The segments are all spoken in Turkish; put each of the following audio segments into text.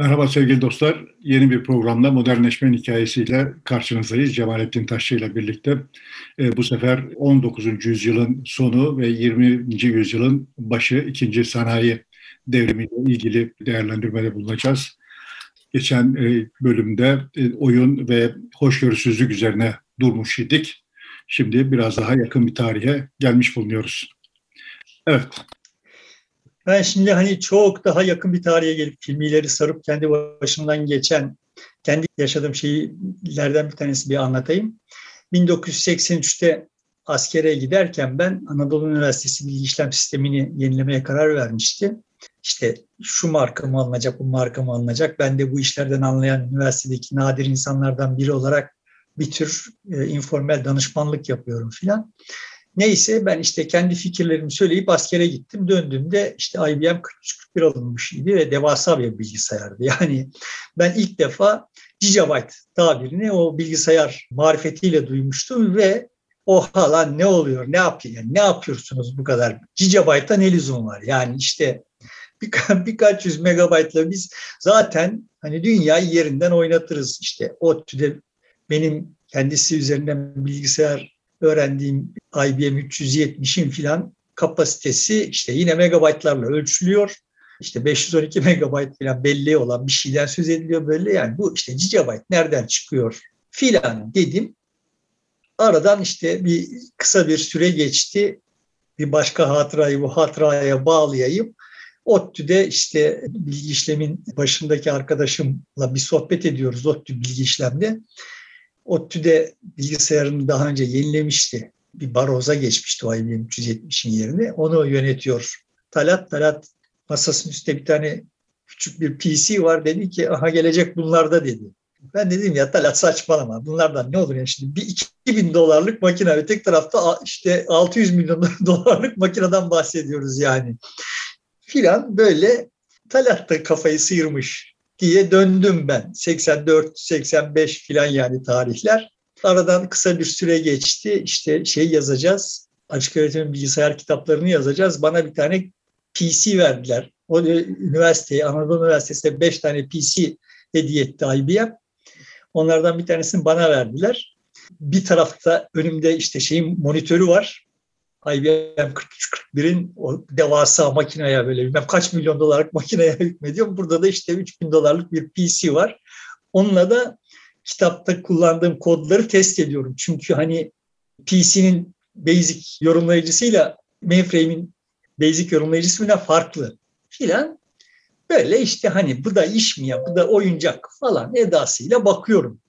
Merhaba sevgili dostlar. Yeni bir programda modernleşmenin hikayesiyle karşınızdayız. Cemalettin Taşçı ile birlikte. E, bu sefer 19. yüzyılın sonu ve 20. yüzyılın başı ikinci sanayi devrimiyle ilgili değerlendirmede bulunacağız. Geçen e, bölümde e, oyun ve hoşgörüsüzlük üzerine durmuş idik. Şimdi biraz daha yakın bir tarihe gelmiş bulunuyoruz. Evet, ben şimdi hani çok daha yakın bir tarihe gelip filmileri sarıp kendi başımdan geçen, kendi yaşadığım şeylerden bir tanesi bir anlatayım. 1983'te askere giderken ben Anadolu Üniversitesi Bilgi İşlem Sistemi'ni yenilemeye karar vermişti. İşte şu marka mı alınacak, bu marka mı alınacak. Ben de bu işlerden anlayan üniversitedeki nadir insanlardan biri olarak bir tür e, informal danışmanlık yapıyorum filan. Neyse ben işte kendi fikirlerimi söyleyip askere gittim. Döndüğümde işte IBM 4341 alınmış idi ve devasa bir bilgisayardı. Yani ben ilk defa gigabyte tabirini o bilgisayar marifetiyle duymuştum ve oha lan ne oluyor, ne yapıyor, yani ne yapıyorsunuz bu kadar? Gigabyte'a ne lüzum var? Yani işte birka, birkaç yüz megabaytla biz zaten hani dünyayı yerinden oynatırız. İşte ODTÜ'de benim kendisi üzerinden bilgisayar öğrendiğim IBM 370'in filan kapasitesi işte yine megabaytlarla ölçülüyor. İşte 512 megabayt filan belli olan bir şeyden söz ediliyor böyle yani bu işte gigabyte nereden çıkıyor filan dedim. Aradan işte bir kısa bir süre geçti. Bir başka hatırayı bu hatıraya bağlayayım. ODTÜ'de işte bilgi işlemin başındaki arkadaşımla bir sohbet ediyoruz ODTÜ bilgi işlemde. ODTÜ'de bilgisayarını daha önce yenilemişti. Bir baroza geçmişti o IBM 370'in yerine. Onu yönetiyor Talat. Talat masasının üstte bir tane küçük bir PC var. Dedi ki aha gelecek bunlarda dedi. Ben dedim ya Talat saçmalama. Bunlardan ne olur ya şimdi bir 2000 dolarlık makine ve tek tarafta işte 600 milyon dolarlık makineden bahsediyoruz yani. Filan böyle Talat da kafayı sıyırmış diye döndüm ben. 84-85 filan yani tarihler. Aradan kısa bir süre geçti. İşte şey yazacağız. Açık öğretim bilgisayar kitaplarını yazacağız. Bana bir tane PC verdiler. O üniversiteye, Anadolu Üniversitesi'ne 5 tane PC hediye etti IBM. Onlardan bir tanesini bana verdiler. Bir tarafta önümde işte şeyin monitörü var. IBM 4341'in o devasa makineye böyle bilmem kaç milyon dolarlık makineye hükmediyor. Burada da işte 3000 dolarlık bir PC var. Onunla da kitapta kullandığım kodları test ediyorum. Çünkü hani PC'nin basic yorumlayıcısıyla mainframe'in basic yorumlayıcısı farklı filan. Böyle işte hani bu da iş mi ya, bu da oyuncak falan edasıyla bakıyorum.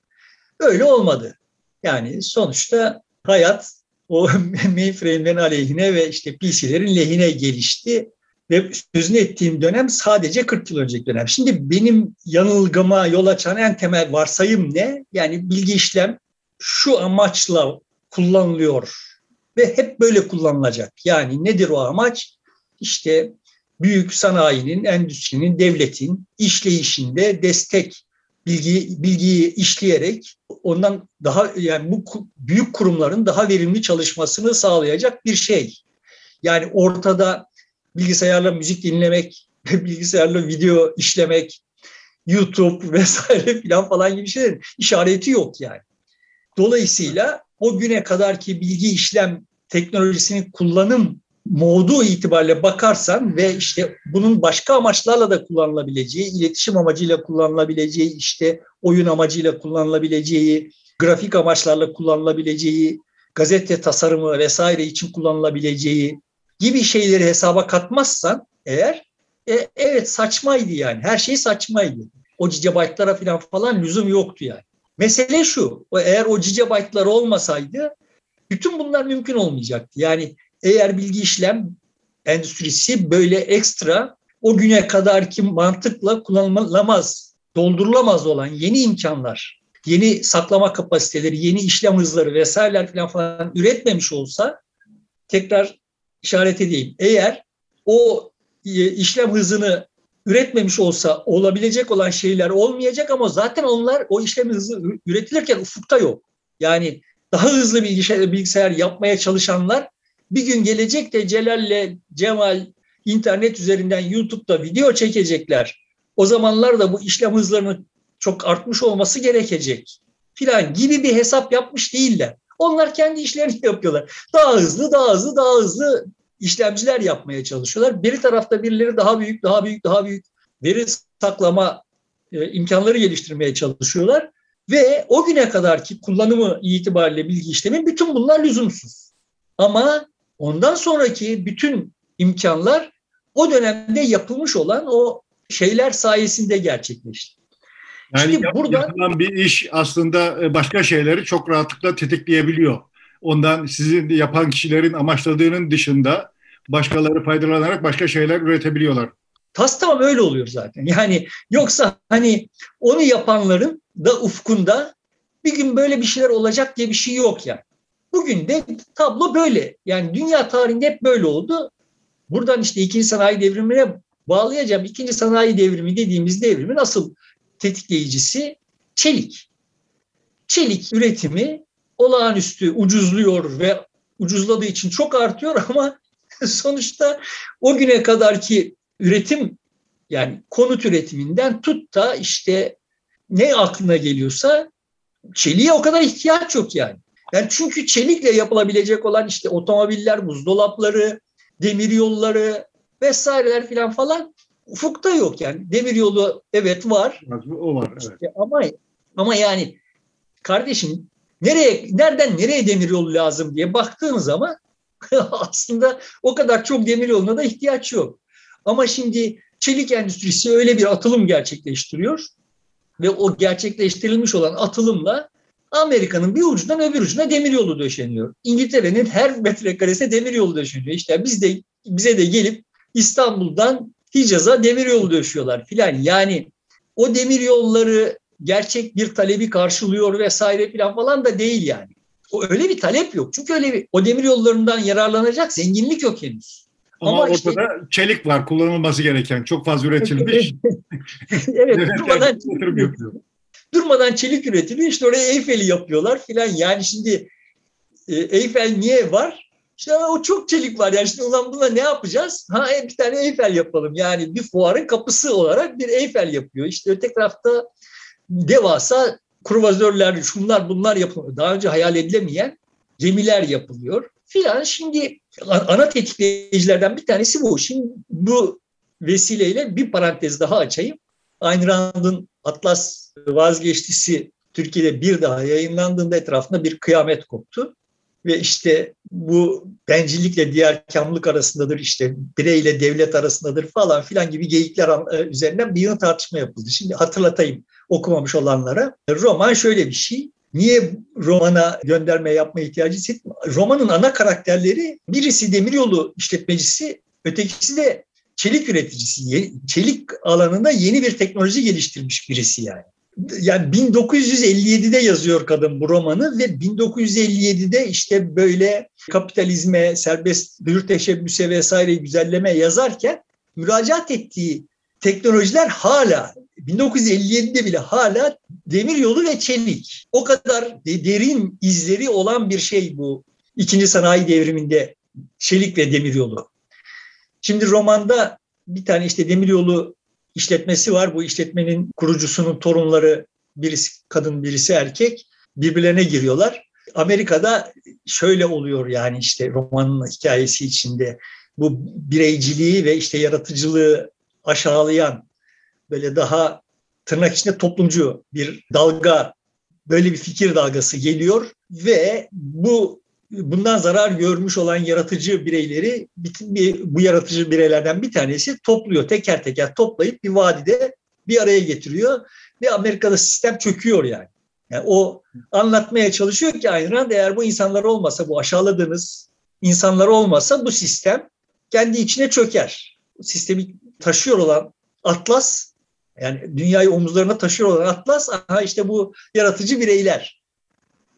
Öyle olmadı. Yani sonuçta hayat o mainframe'lerin aleyhine ve işte PC'lerin lehine gelişti ve sözünü ettiğim dönem sadece 40 yıl önceki dönem. Şimdi benim yanılgıma yol açan en temel varsayım ne? Yani bilgi işlem şu amaçla kullanılıyor ve hep böyle kullanılacak. Yani nedir o amaç? İşte büyük sanayinin, endüstrinin, devletin işleyişinde destek bilgi bilgiyi işleyerek ondan daha yani bu büyük kurumların daha verimli çalışmasını sağlayacak bir şey. Yani ortada bilgisayarla müzik dinlemek, bilgisayarla video işlemek, YouTube vesaire filan falan gibi şeylerin işareti yok yani. Dolayısıyla o güne kadar ki bilgi işlem teknolojisinin kullanım modu itibariyle bakarsan ve işte bunun başka amaçlarla da kullanılabileceği, iletişim amacıyla kullanılabileceği, işte oyun amacıyla kullanılabileceği, grafik amaçlarla kullanılabileceği, gazete tasarımı vesaire için kullanılabileceği gibi şeyleri hesaba katmazsan eğer e, evet saçmaydı yani. Her şey saçmaydı. O gigabaytlara falan falan lüzum yoktu yani. Mesele şu, eğer o gigabaytlar olmasaydı bütün bunlar mümkün olmayacaktı. Yani eğer bilgi işlem endüstrisi böyle ekstra o güne kadarki mantıkla kullanılamaz, doldurulamaz olan yeni imkanlar, yeni saklama kapasiteleri, yeni işlem hızları vesaireler falan falan üretmemiş olsa tekrar işaret edeyim. Eğer o e, işlem hızını üretmemiş olsa olabilecek olan şeyler olmayacak ama zaten onlar o işlem hızı üretilirken ufukta yok. Yani daha hızlı bilgisayar, bilgisayar yapmaya çalışanlar bir gün gelecek de Celal'le Cemal internet üzerinden YouTube'da video çekecekler. o zamanlar da bu işlem hızlarının çok artmış olması gerekecek filan gibi bir hesap yapmış değiller. Onlar kendi işlerini yapıyorlar. Daha hızlı, daha hızlı, daha hızlı işlemciler yapmaya çalışıyorlar. Bir tarafta birileri daha büyük, daha büyük, daha büyük veri saklama e, imkanları geliştirmeye çalışıyorlar. Ve o güne kadarki kullanımı itibariyle bilgi işlemi bütün bunlar lüzumsuz. Ama ondan sonraki bütün imkanlar o dönemde yapılmış olan o şeyler sayesinde gerçekleşti. Yani Şimdi burada yapılan bir iş aslında e, başka şeyleri çok rahatlıkla tetikleyebiliyor. Ondan sizin yapan kişilerin amaçladığının dışında başkaları faydalanarak başka şeyler üretebiliyorlar. Tas tamam öyle oluyor zaten. Yani yoksa hani onu yapanların da ufkunda bir gün böyle bir şeyler olacak diye bir şey yok yani. Bugün de tablo böyle. Yani dünya tarihinde hep böyle oldu. Buradan işte ikinci sanayi devrimine bağlayacağım. İkinci sanayi devrimi dediğimiz devrimin asıl tetikleyicisi çelik. Çelik üretimi olağanüstü ucuzluyor ve ucuzladığı için çok artıyor ama sonuçta o güne kadarki üretim yani konut üretiminden tut da işte ne aklına geliyorsa çeliğe o kadar ihtiyaç yok yani. Yani çünkü çelikle yapılabilecek olan işte otomobiller, buzdolapları, demir yolları vesaireler filan falan ufukta yok yani. Demir yolu evet var. O var evet. İşte ama ama yani kardeşim nereye nereden nereye demir yolu lazım diye baktığın zaman aslında o kadar çok demir yoluna da ihtiyaç yok. Ama şimdi çelik endüstrisi öyle bir atılım gerçekleştiriyor ve o gerçekleştirilmiş olan atılımla Amerika'nın bir ucundan öbür ucuna demir yolu döşeniyor. İngiltere'nin her metrekaresine demir yolu döşeniyor. İşte biz de bize de gelip İstanbul'dan Hicaz'a demir yolu döşüyorlar filan. Yani o demir yolları gerçek bir talebi karşılıyor vesaire filan falan da değil yani. O öyle bir talep yok. Çünkü öyle bir o demir yollarından yararlanacak zenginlik yok henüz. Ama, Ama ortada işte, çelik var kullanılması gereken. Çok fazla üretilmiş. evet durmadan, durmadan çelik üretiliyor. İşte oraya Eyfel'i yapıyorlar filan. Yani şimdi e, Eyfel niye var? İşte o çok çelik var yani şimdi ulan buna ne yapacağız? Ha bir tane Eyfel yapalım. Yani bir fuarın kapısı olarak bir Eyfel yapıyor. İşte öte tarafta devasa kruvazörler, şunlar bunlar yapılıyor. Daha önce hayal edilemeyen gemiler yapılıyor filan. Şimdi ana tetikleyicilerden bir tanesi bu. Şimdi bu vesileyle bir parantez daha açayım. Ayn Rand'ın Atlas vazgeçtisi Türkiye'de bir daha yayınlandığında etrafında bir kıyamet koptu ve işte bu bencillikle diğer kamlık arasındadır, işte bireyle devlet arasındadır falan filan gibi geyikler e, üzerinden bir yığın tartışma yapıldı. Şimdi hatırlatayım okumamış olanlara. Roman şöyle bir şey. Niye romana gönderme yapma ihtiyacı hissettim? Romanın ana karakterleri birisi demiryolu işletmecisi, ötekisi de çelik üreticisi. Çelik alanında yeni bir teknoloji geliştirmiş birisi yani yani 1957'de yazıyor kadın bu romanı ve 1957'de işte böyle kapitalizme, serbest hür teşebbüse vesaire güzelleme yazarken müracaat ettiği teknolojiler hala 1957'de bile hala demir yolu ve çelik. O kadar derin izleri olan bir şey bu ikinci sanayi devriminde çelik ve demir yolu. Şimdi romanda bir tane işte demir yolu işletmesi var. Bu işletmenin kurucusunun torunları birisi kadın birisi erkek birbirlerine giriyorlar. Amerika'da şöyle oluyor yani işte romanın hikayesi içinde bu bireyciliği ve işte yaratıcılığı aşağılayan böyle daha tırnak içinde toplumcu bir dalga böyle bir fikir dalgası geliyor ve bu bundan zarar görmüş olan yaratıcı bireyleri bu yaratıcı bireylerden bir tanesi topluyor. Teker teker toplayıp bir vadide bir araya getiriyor ve Amerika'da sistem çöküyor yani. Yani o anlatmaya çalışıyor ki Ayn Rand eğer bu insanlar olmasa, bu aşağıladığınız insanlar olmasa bu sistem kendi içine çöker. Sistemi taşıyor olan Atlas, yani dünyayı omuzlarına taşıyor olan Atlas, aha işte bu yaratıcı bireyler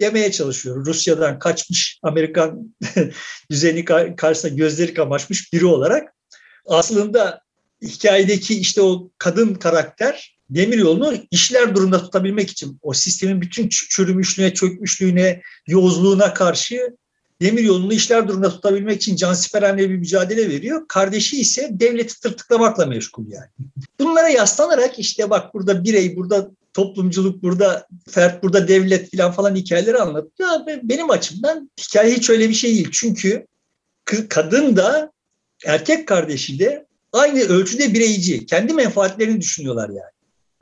demeye çalışıyor. Rusya'dan kaçmış Amerikan düzeni karşısında gözleri kamaşmış biri olarak. Aslında hikayedeki işte o kadın karakter demir yolunu işler durumda tutabilmek için o sistemin bütün çürümüşlüğüne, çökmüşlüğüne, yozluğuna karşı demir yolunu işler durumunda tutabilmek için cansiperane bir mücadele veriyor. Kardeşi ise devleti tırtıklamakla meşgul yani. Bunlara yaslanarak işte bak burada birey, burada toplumculuk, burada fert, burada devlet falan falan hikayeleri anlatıyor. Benim açımdan hikaye hiç öyle bir şey değil. Çünkü kadın da erkek kardeşi de aynı ölçüde bireyci. Kendi menfaatlerini düşünüyorlar yani.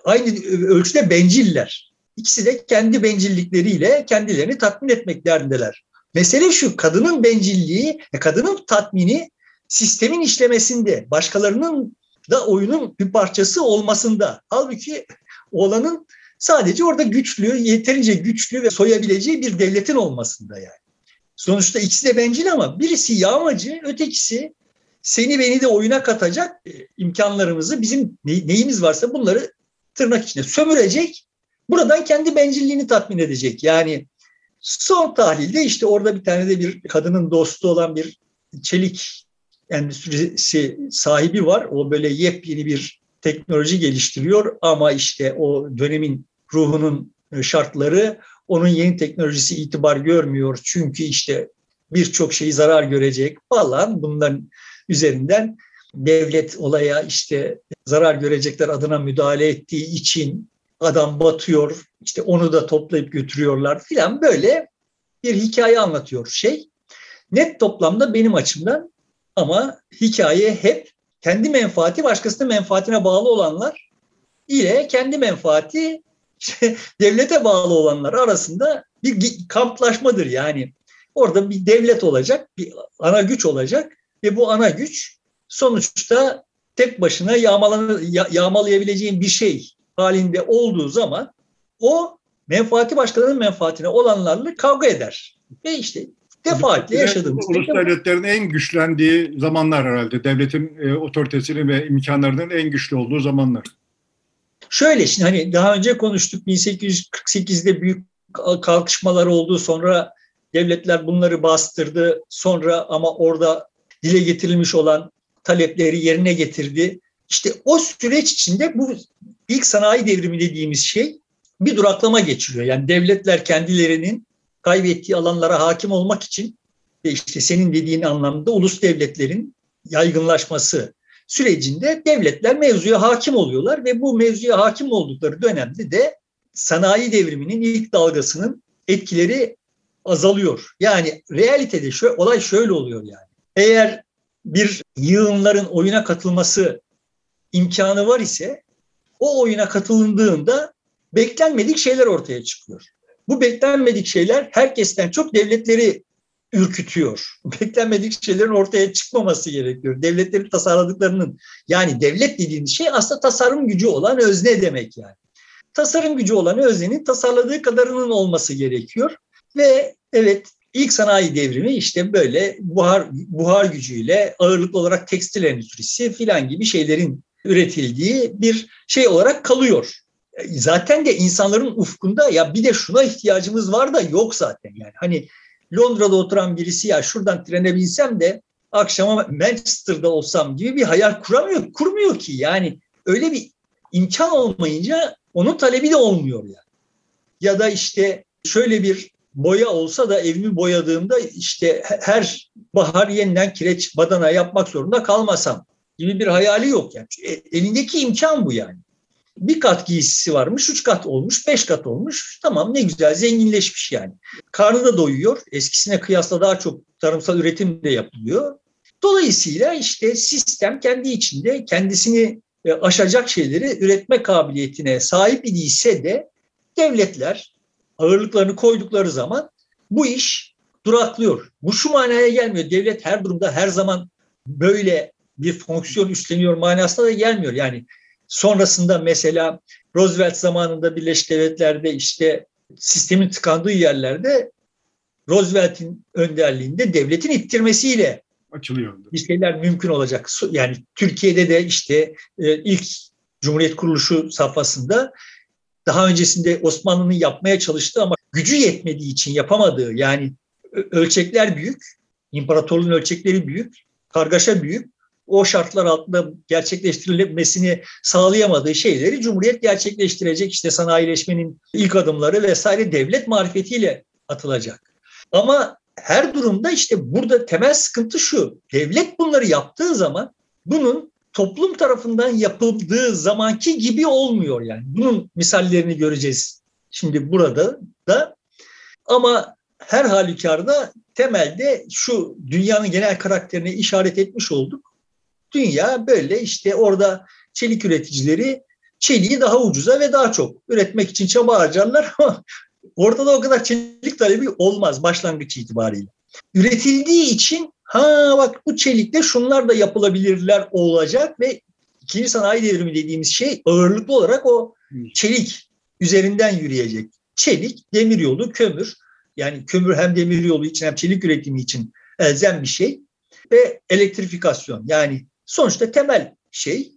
Aynı ölçüde benciller. İkisi de kendi bencillikleriyle kendilerini tatmin etmek derdindeler. Mesele şu, kadının bencilliği, e, kadının tatmini sistemin işlemesinde, başkalarının da oyunun bir parçası olmasında. Halbuki oğlanın sadece orada güçlü, yeterince güçlü ve soyabileceği bir devletin olmasında yani. Sonuçta ikisi de bencil ama birisi yağmacı, ötekisi seni beni de oyuna katacak e, imkanlarımızı, bizim neyimiz varsa bunları tırnak içinde sömürecek. Buradan kendi bencilliğini tatmin edecek. Yani son tahlilde işte orada bir tane de bir kadının dostu olan bir çelik endüstrisi sahibi var. O böyle yepyeni bir teknoloji geliştiriyor ama işte o dönemin ruhunun şartları onun yeni teknolojisi itibar görmüyor. Çünkü işte birçok şeyi zarar görecek falan bunların üzerinden devlet olaya işte zarar görecekler adına müdahale ettiği için adam batıyor işte onu da toplayıp götürüyorlar filan böyle bir hikaye anlatıyor şey. Net toplamda benim açımdan ama hikaye hep kendi menfaati başkasının menfaatine bağlı olanlar ile kendi menfaati devlete bağlı olanlar arasında bir kamplaşmadır yani. Orada bir devlet olacak, bir ana güç olacak ve bu ana güç sonuçta tek başına yağmalanı, yağmalayabileceğin bir şey halinde olduğu zaman o menfaati başkalarının menfaatine olanlarla kavga eder. Ve işte defaatle yaşadığımız. Ulus devletlerin en güçlendiği zamanlar herhalde. Devletin e, otoritesinin ve imkanlarının en güçlü olduğu zamanlar. Şöyle şimdi hani daha önce konuştuk 1848'de büyük kalkışmalar oldu sonra devletler bunları bastırdı sonra ama orada dile getirilmiş olan talepleri yerine getirdi. İşte o süreç içinde bu ilk sanayi devrimi dediğimiz şey bir duraklama geçiriyor. Yani devletler kendilerinin kaybettiği alanlara hakim olmak için ve işte senin dediğin anlamda ulus devletlerin yaygınlaşması sürecinde devletler mevzuya hakim oluyorlar ve bu mevzuya hakim oldukları dönemde de sanayi devriminin ilk dalgasının etkileri azalıyor. Yani realitede şu olay şöyle oluyor yani. Eğer bir yığınların oyuna katılması imkanı var ise o oyuna katıldığında beklenmedik şeyler ortaya çıkıyor. Bu beklenmedik şeyler herkesten çok devletleri ürkütüyor. Beklenmedik şeylerin ortaya çıkmaması gerekiyor. Devletlerin tasarladıklarının yani devlet dediğimiz şey aslında tasarım gücü olan özne demek yani. Tasarım gücü olan öznenin tasarladığı kadarının olması gerekiyor. Ve evet ilk sanayi devrimi işte böyle buhar buhar gücüyle ağırlıklı olarak tekstil endüstrisi filan gibi şeylerin üretildiği bir şey olarak kalıyor. Zaten de insanların ufkunda ya bir de şuna ihtiyacımız var da yok zaten yani. Hani Londra'da oturan birisi ya şuradan trene binsem de akşama Manchester'da olsam gibi bir hayal kuramıyor, kurmuyor ki. Yani öyle bir imkan olmayınca onun talebi de olmuyor yani. Ya da işte şöyle bir boya olsa da evimi boyadığımda işte her bahar yeniden kireç badana yapmak zorunda kalmasam gibi bir hayali yok yani. E, elindeki imkan bu yani. Bir kat giysisi varmış, üç kat olmuş, beş kat olmuş. Tamam ne güzel, zenginleşmiş yani. Karnı da doyuyor. Eskisine kıyasla daha çok tarımsal üretim de yapılıyor. Dolayısıyla işte sistem kendi içinde kendisini e, aşacak şeyleri üretme kabiliyetine sahip idiyse de devletler ağırlıklarını koydukları zaman bu iş duraklıyor. Bu şu manaya gelmiyor. Devlet her durumda her zaman böyle bir fonksiyon üstleniyor manasına da gelmiyor. Yani sonrasında mesela Roosevelt zamanında Birleşik Devletler'de işte sistemin tıkandığı yerlerde Roosevelt'in önderliğinde devletin ittirmesiyle açılıyor. Bir şeyler mümkün olacak. Yani Türkiye'de de işte e, ilk Cumhuriyet kuruluşu safhasında daha öncesinde Osmanlı'nın yapmaya çalıştığı ama gücü yetmediği için yapamadığı yani ölçekler büyük, imparatorluğun ölçekleri büyük, kargaşa büyük. O şartlar altında gerçekleştirilmesini sağlayamadığı şeyleri Cumhuriyet gerçekleştirecek. işte sanayileşmenin ilk adımları vesaire devlet marifetiyle atılacak. Ama her durumda işte burada temel sıkıntı şu. Devlet bunları yaptığı zaman bunun toplum tarafından yapıldığı zamanki gibi olmuyor yani. Bunun misallerini göreceğiz şimdi burada da. Ama her halükarda temelde şu dünyanın genel karakterini işaret etmiş olduk. Dünya böyle işte orada çelik üreticileri çeliği daha ucuza ve daha çok üretmek için çaba harcarlar ama ortada o kadar çelik talebi olmaz başlangıç itibariyle. Üretildiği için ha bak bu çelikle şunlar da yapılabilirler olacak ve ikinci sanayi devrimi dediğimiz şey ağırlıklı olarak o çelik üzerinden yürüyecek. Çelik, demiryolu, kömür. Yani kömür hem demiryolu için hem çelik üretimi için elzem bir şey. Ve elektrifikasyon yani sonuçta temel şey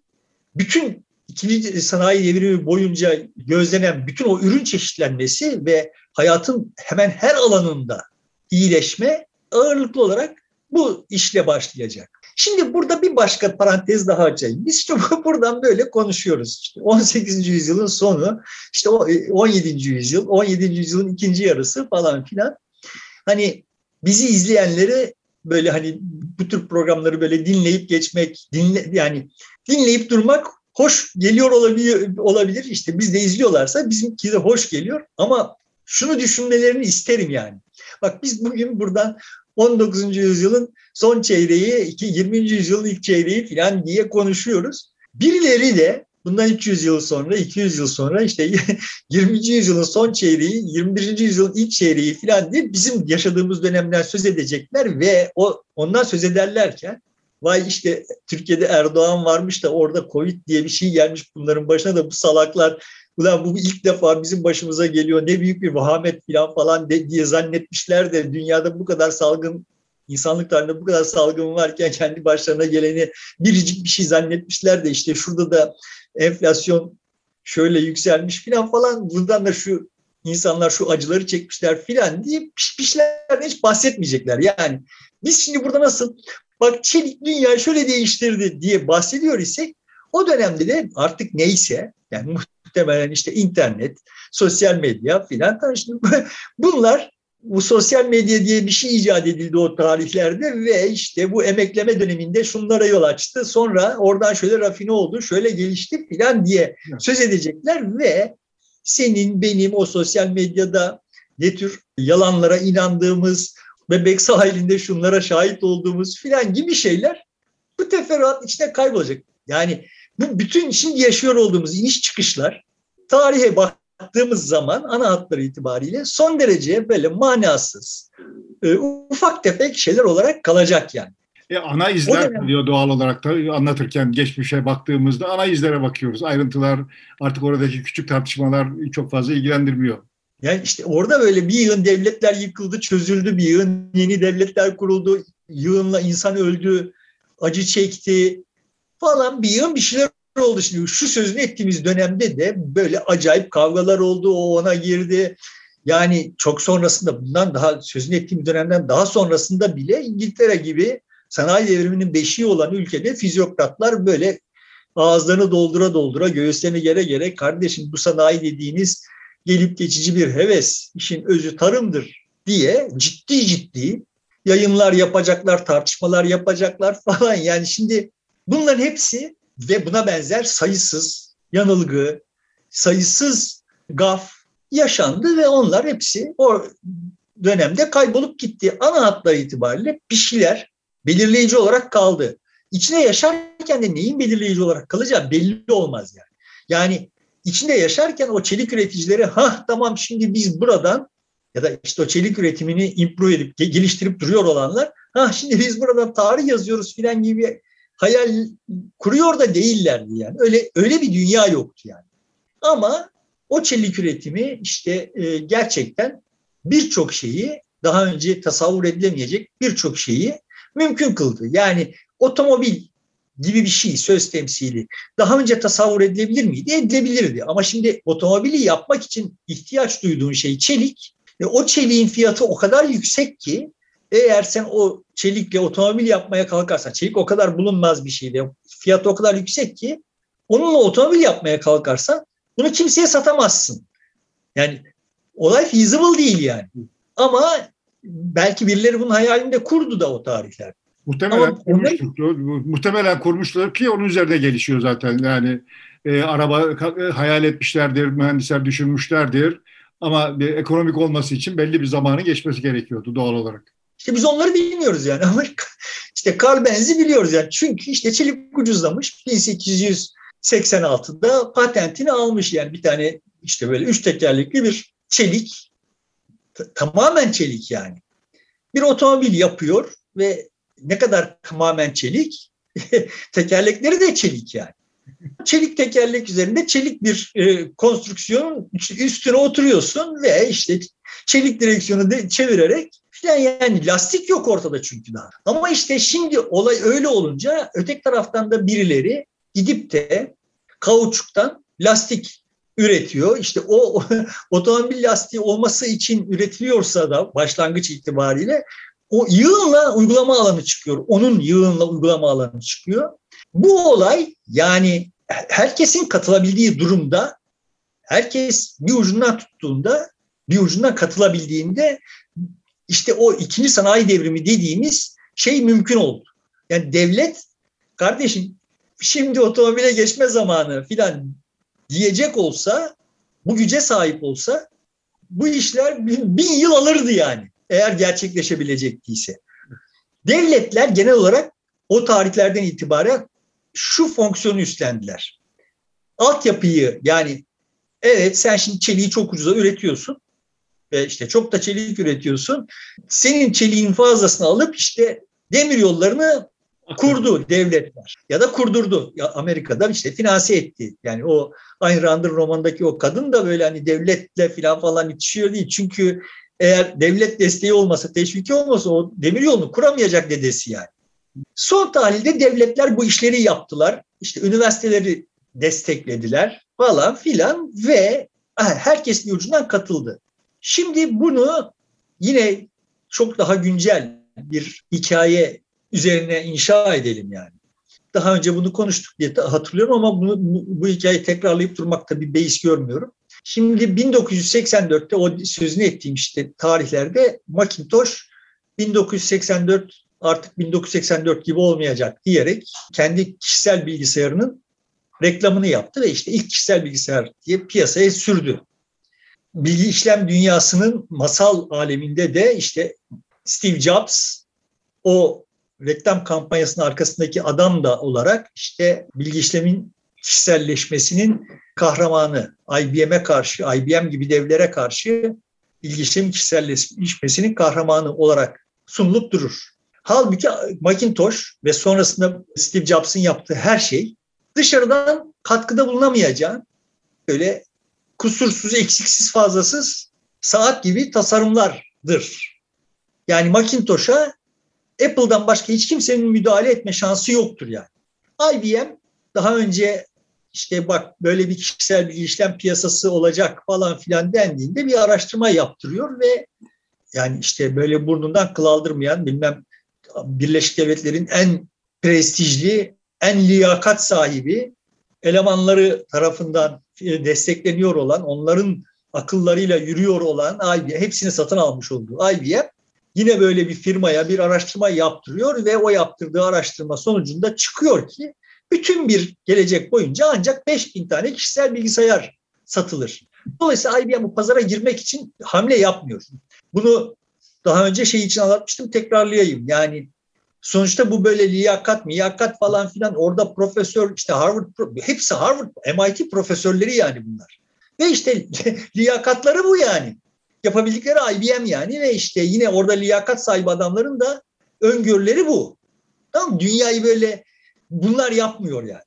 bütün ikinci sanayi devrimi boyunca gözlenen bütün o ürün çeşitlenmesi ve hayatın hemen her alanında iyileşme ağırlıklı olarak bu işle başlayacak. Şimdi burada bir başka parantez daha açayım. Biz işte buradan böyle konuşuyoruz. İşte 18. yüzyılın sonu, işte 17. yüzyıl, 17. yüzyılın ikinci yarısı falan filan. Hani bizi izleyenleri böyle hani bu tür programları böyle dinleyip geçmek, dinle, yani dinleyip durmak hoş geliyor olabilir, olabilir. İşte biz de izliyorlarsa bizimki de hoş geliyor. Ama şunu düşünmelerini isterim yani. Bak biz bugün buradan 19. yüzyılın son çeyreği, 20. yüzyılın ilk çeyreği falan diye konuşuyoruz. Birileri de bundan 300 yıl sonra, 200 yıl sonra işte 20. yüzyılın son çeyreği, 21. yüzyılın ilk çeyreği falan diye bizim yaşadığımız dönemden söz edecekler ve o ondan söz ederlerken vay işte Türkiye'de Erdoğan varmış da orada Covid diye bir şey gelmiş bunların başına da bu salaklar ulan bu ilk defa bizim başımıza geliyor ne büyük bir vahamet falan falan de, diye zannetmişler de dünyada bu kadar salgın insanlık tarihinde bu kadar salgın varken kendi başlarına geleni biricik bir şey zannetmişler de işte şurada da enflasyon şöyle yükselmiş falan falan buradan da şu insanlar şu acıları çekmişler filan diye pişmişlerden hiç bahsetmeyecekler. Yani biz şimdi burada nasıl bak çelik dünya şöyle değiştirdi diye bahsediyor isek o dönemde de artık neyse yani muhtemelen işte internet, sosyal medya filan. Şimdi bunlar bu sosyal medya diye bir şey icat edildi o tarihlerde ve işte bu emekleme döneminde şunlara yol açtı. Sonra oradan şöyle rafine oldu, şöyle gelişti filan diye söz edecekler ve senin, benim o sosyal medyada ne tür yalanlara inandığımız, bebek sahilinde şunlara şahit olduğumuz filan gibi şeyler bu teferruat içinde kaybolacak. Yani bu bütün şimdi yaşıyor olduğumuz iniş çıkışlar tarihe baktığımız zaman ana hatları itibariyle son derece böyle manasız, e, ufak tefek şeyler olarak kalacak yani. E, ana izler dönem... diyor doğal olarak da anlatırken geçmişe baktığımızda ana izlere bakıyoruz. Ayrıntılar artık oradaki küçük tartışmalar çok fazla ilgilendirmiyor. Yani işte orada böyle bir yığın devletler yıkıldı, çözüldü, bir yığın yeni devletler kuruldu, yığınla insan öldü, acı çekti falan bir yığın bir şeyler oldu şimdi. Şu sözünü ettiğimiz dönemde de böyle acayip kavgalar oldu. O ona girdi. Yani çok sonrasında bundan daha sözünü ettiğim dönemden daha sonrasında bile İngiltere gibi sanayi devriminin beşiği olan ülkede fizyokratlar böyle ağızlarını doldura doldura göğüslerini gere gere kardeşim bu sanayi dediğiniz gelip geçici bir heves, işin özü tarımdır diye ciddi ciddi yayınlar yapacaklar, tartışmalar yapacaklar falan. Yani şimdi bunların hepsi ve buna benzer sayısız yanılgı, sayısız gaf yaşandı ve onlar hepsi o dönemde kaybolup gitti. Ana hatlar itibariyle bir şeyler belirleyici olarak kaldı. İçine yaşarken de neyin belirleyici olarak kalacağı belli olmaz yani. Yani içinde yaşarken o çelik üreticileri ha tamam şimdi biz buradan ya da işte o çelik üretimini improve edip geliştirip duruyor olanlar ha şimdi biz buradan tarih yazıyoruz filan gibi hayal kuruyor da değillerdi yani. Öyle öyle bir dünya yoktu yani. Ama o çelik üretimi işte e, gerçekten birçok şeyi daha önce tasavvur edilemeyecek birçok şeyi mümkün kıldı. Yani otomobil gibi bir şey söz temsili daha önce tasavvur edilebilir miydi? Edilebilirdi. Ama şimdi otomobili yapmak için ihtiyaç duyduğun şey çelik. Ve o çeliğin fiyatı o kadar yüksek ki eğer sen o çelikle otomobil yapmaya kalkarsan, çelik o kadar bulunmaz bir şeydi. Fiyatı o kadar yüksek ki onunla otomobil yapmaya kalkarsan bunu kimseye satamazsın. Yani olay feasible değil yani. Ama belki birileri bunun hayalinde kurdu da o tarihler. Muhtemelen kurmuştur. Muhtemelen kurmuşlar ki onun üzerine gelişiyor zaten. Yani e, araba e, hayal etmişlerdir, mühendisler düşünmüşlerdir. Ama bir ekonomik olması için belli bir zamanı geçmesi gerekiyordu doğal olarak. İşte biz onları bilmiyoruz yani. Ama işte Carl Benz'i biliyoruz yani. Çünkü işte çelik ucuzlamış. 1886'da patentini almış yani bir tane işte böyle üç tekerlekli bir çelik tamamen çelik yani. Bir otomobil yapıyor ve ne kadar tamamen çelik tekerlekleri de çelik yani. Çelik tekerlek üzerinde çelik bir e, konstrüksiyonun üstüne oturuyorsun ve işte çelik direksiyonu de çevirerek falan yani lastik yok ortada çünkü daha. Ama işte şimdi olay öyle olunca öteki taraftan da birileri gidip de kauçuktan lastik üretiyor. İşte o otomobil lastiği olması için üretiliyorsa da başlangıç itibariyle o yığınla uygulama alanı çıkıyor. Onun yığınla uygulama alanı çıkıyor. Bu olay yani herkesin katılabildiği durumda herkes bir ucundan tuttuğunda bir ucundan katılabildiğinde işte o ikinci sanayi devrimi dediğimiz şey mümkün oldu. Yani devlet kardeşim şimdi otomobile geçme zamanı filan diyecek olsa bu güce sahip olsa bu işler bin, bin yıl alırdı yani eğer gerçekleşebilecek değilse. Devletler genel olarak o tarihlerden itibaren şu fonksiyonu üstlendiler. Altyapıyı yani evet sen şimdi çeliği çok ucuza üretiyorsun ve işte çok da çelik üretiyorsun. Senin çeliğin fazlasını alıp işte demir yollarını kurdu devletler ya da kurdurdu. Ya Amerika'da işte finanse etti. Yani o Ayn Rand'ın romandaki o kadın da böyle hani devletle falan falan itişiyor değil. Çünkü eğer devlet desteği olmasa, teşviki olmasa o demir yolunu kuramayacak dedesi yani. Son tahlilde devletler bu işleri yaptılar. İşte üniversiteleri desteklediler falan filan ve herkes bir ucundan katıldı. Şimdi bunu yine çok daha güncel bir hikaye üzerine inşa edelim yani. Daha önce bunu konuştuk diye hatırlıyorum ama bunu, bu, hikayeyi tekrarlayıp durmakta bir beis görmüyorum. Şimdi 1984'te o sözünü ettiğim işte tarihlerde Macintosh 1984 artık 1984 gibi olmayacak diyerek kendi kişisel bilgisayarının reklamını yaptı ve işte ilk kişisel bilgisayar diye piyasaya sürdü. Bilgi işlem dünyasının masal aleminde de işte Steve Jobs o reklam kampanyasının arkasındaki adam da olarak işte bilgi işlemin kişiselleşmesinin kahramanı, IBM'e karşı, IBM gibi devlere karşı bilgi işlemin kişiselleşmesinin kahramanı olarak sunulup durur. Halbuki Macintosh ve sonrasında Steve Jobs'ın yaptığı her şey dışarıdan katkıda bulunamayacağın böyle kusursuz, eksiksiz, fazlasız saat gibi tasarımlardır. Yani Macintosh'a Apple'dan başka hiç kimsenin müdahale etme şansı yoktur yani. IBM daha önce işte bak böyle bir kişisel bir işlem piyasası olacak falan filan dendiğinde bir araştırma yaptırıyor ve yani işte böyle burnundan kıl aldırmayan bilmem Birleşik Devletler'in en prestijli, en liyakat sahibi elemanları tarafından destekleniyor olan, onların akıllarıyla yürüyor olan IBM, hepsini satın almış olduğu IBM yine böyle bir firmaya bir araştırma yaptırıyor ve o yaptırdığı araştırma sonucunda çıkıyor ki bütün bir gelecek boyunca ancak 5000 tane kişisel bilgisayar satılır. Dolayısıyla IBM bu pazara girmek için hamle yapmıyor. Bunu daha önce şey için anlatmıştım tekrarlayayım. Yani sonuçta bu böyle liyakat, miyakat falan filan orada profesör işte Harvard hepsi Harvard MIT profesörleri yani bunlar. Ve işte liyakatları bu yani. Yapabildikleri IBM yani ve işte yine orada liyakat sahibi adamların da öngörüleri bu. Tamam Dünyayı böyle bunlar yapmıyor yani.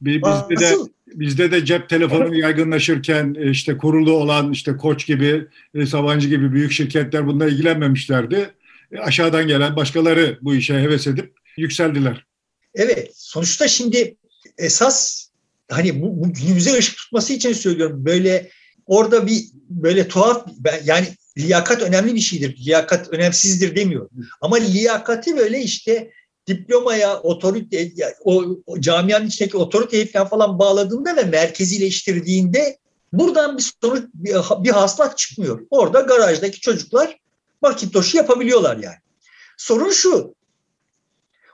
Bizde Asıl, de bizde de cep telefonu yaygınlaşırken e, işte kurulu olan işte Koç gibi, e, Sabancı gibi büyük şirketler bununla ilgilenmemişlerdi. E, aşağıdan gelen başkaları bu işe heves edip yükseldiler. Evet, sonuçta şimdi esas hani bu, bu günümüze ışık tutması için söylüyorum. Böyle orada bir böyle tuhaf yani liyakat önemli bir şeydir. Liyakat önemsizdir demiyorum. Ama liyakati böyle işte diplomaya, otorite, o, o camianın içindeki otoriteyi falan bağladığında ve merkezileştirdiğinde buradan bir sonuç, bir, bir haslat çıkmıyor. Orada garajdaki çocuklar Macintosh'u yapabiliyorlar yani. Sorun şu.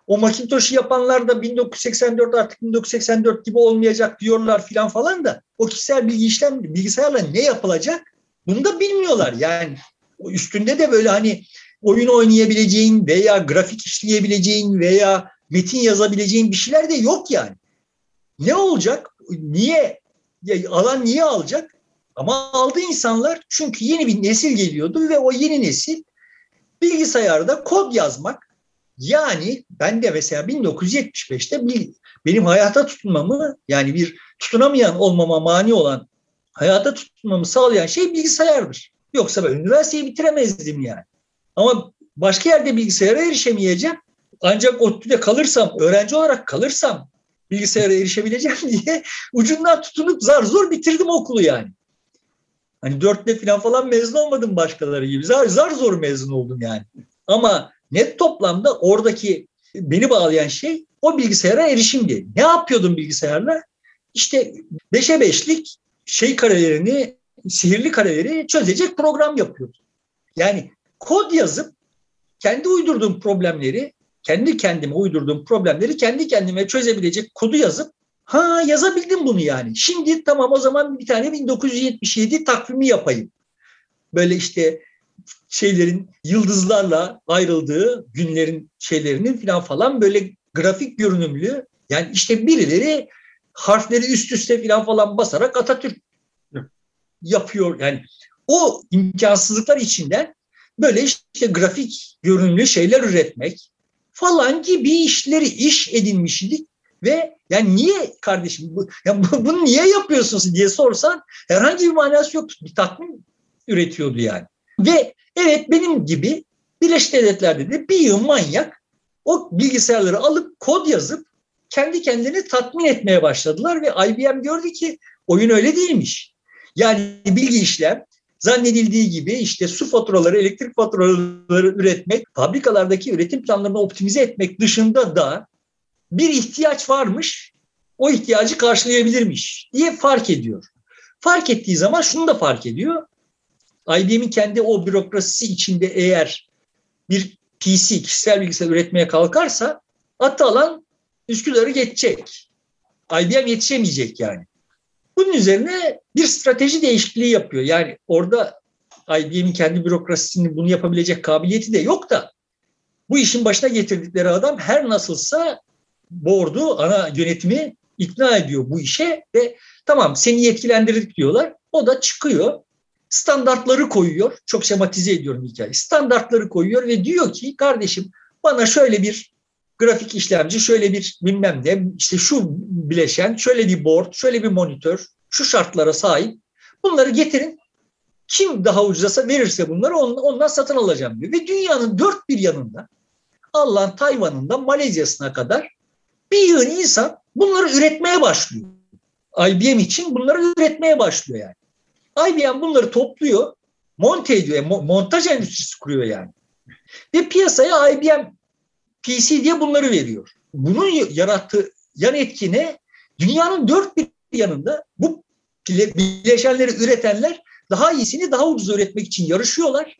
O Macintosh'u yapanlar da 1984 artık 1984 gibi olmayacak diyorlar filan falan da o kişisel bilgi işlem bilgisayarla ne yapılacak bunu da bilmiyorlar. Yani üstünde de böyle hani oyun oynayabileceğin veya grafik işleyebileceğin veya metin yazabileceğin bir şeyler de yok yani. Ne olacak? Niye? Alan niye alacak? Ama aldı insanlar çünkü yeni bir nesil geliyordu ve o yeni nesil bilgisayarda kod yazmak yani ben de mesela 1975'te bir, benim hayata tutunmamı yani bir tutunamayan olmama mani olan hayata tutunmamı sağlayan şey bilgisayardır. Yoksa ben üniversiteyi bitiremezdim yani. Ama başka yerde bilgisayara erişemeyeceğim. Ancak ODTÜ'de kalırsam, öğrenci olarak kalırsam bilgisayara erişebileceğim diye ucundan tutunup zar zor bitirdim okulu yani. Hani dörtle falan falan mezun olmadım başkaları gibi. Zar, zar zor mezun oldum yani. Ama net toplamda oradaki beni bağlayan şey o bilgisayara erişimdi. Ne yapıyordum bilgisayarla? İşte beşe beşlik şey karelerini, sihirli kareleri çözecek program yapıyordum. Yani kod yazıp kendi uydurduğum problemleri, kendi kendime uydurduğum problemleri kendi kendime çözebilecek kodu yazıp ha yazabildim bunu yani. Şimdi tamam o zaman bir tane 1977 takvimi yapayım. Böyle işte şeylerin yıldızlarla ayrıldığı günlerin şeylerinin falan falan böyle grafik görünümlü yani işte birileri harfleri üst üste falan falan basarak Atatürk yapıyor. Yani o imkansızlıklar içinden böyle işte grafik görünümlü şeyler üretmek falan gibi işleri iş edinmiştik ve yani niye kardeşim bu, ya bunu niye yapıyorsunuz diye sorsan herhangi bir manası yoktu. Bir tatmin üretiyordu yani. Ve evet benim gibi Birleşik Devletler'de de bir yığın manyak o bilgisayarları alıp kod yazıp kendi kendini tatmin etmeye başladılar ve IBM gördü ki oyun öyle değilmiş. Yani bilgi işlem zannedildiği gibi işte su faturaları, elektrik faturaları üretmek, fabrikalardaki üretim planlarını optimize etmek dışında da bir ihtiyaç varmış, o ihtiyacı karşılayabilirmiş diye fark ediyor. Fark ettiği zaman şunu da fark ediyor. IBM'in kendi o bürokrasisi içinde eğer bir PC, kişisel bilgisayar üretmeye kalkarsa atı alan Üsküdar'ı geçecek. IBM yetişemeyecek yani. Bunun üzerine bir strateji değişikliği yapıyor. Yani orada IBM'in kendi bürokrasisinin bunu yapabilecek kabiliyeti de yok da bu işin başına getirdikleri adam her nasılsa board'u, ana yönetimi ikna ediyor bu işe ve tamam seni yetkilendirdik diyorlar. O da çıkıyor standartları koyuyor. Çok şematize ediyorum hikayeyi. Standartları koyuyor ve diyor ki kardeşim bana şöyle bir grafik işlemci, şöyle bir bilmem ne, işte şu bileşen, şöyle bir board, şöyle bir monitör, şu şartlara sahip. Bunları getirin. Kim daha ucuza verirse bunları ondan satın alacağım diyor. Ve dünyanın dört bir yanında Allah'ın Tayvan'ından Malezya'sına kadar bir yığın insan bunları üretmeye başlıyor. IBM için bunları üretmeye başlıyor yani. IBM bunları topluyor, monte ediyor, montaj endüstrisi kuruyor yani. Ve piyasaya IBM PC diye bunları veriyor. Bunun yarattığı yan etkine dünyanın dört bir yanında bu bileşenleri üretenler daha iyisini daha ucuz üretmek için yarışıyorlar.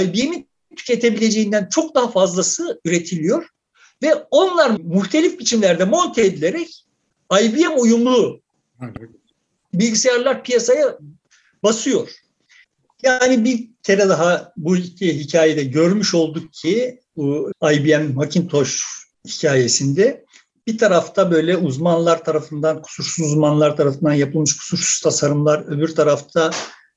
IBM'in tüketebileceğinden çok daha fazlası üretiliyor ve onlar muhtelif biçimlerde monte edilerek IBM uyumlu bilgisayarlar piyasaya basıyor. Yani bir kere daha bu hikayede görmüş olduk ki bu IBM Macintosh hikayesinde bir tarafta böyle uzmanlar tarafından, kusursuz uzmanlar tarafından yapılmış kusursuz tasarımlar, öbür tarafta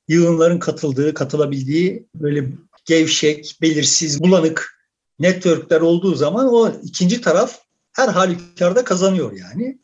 yığınların katıldığı, katılabildiği böyle gevşek, belirsiz, bulanık networkler olduğu zaman o ikinci taraf her halükarda kazanıyor yani.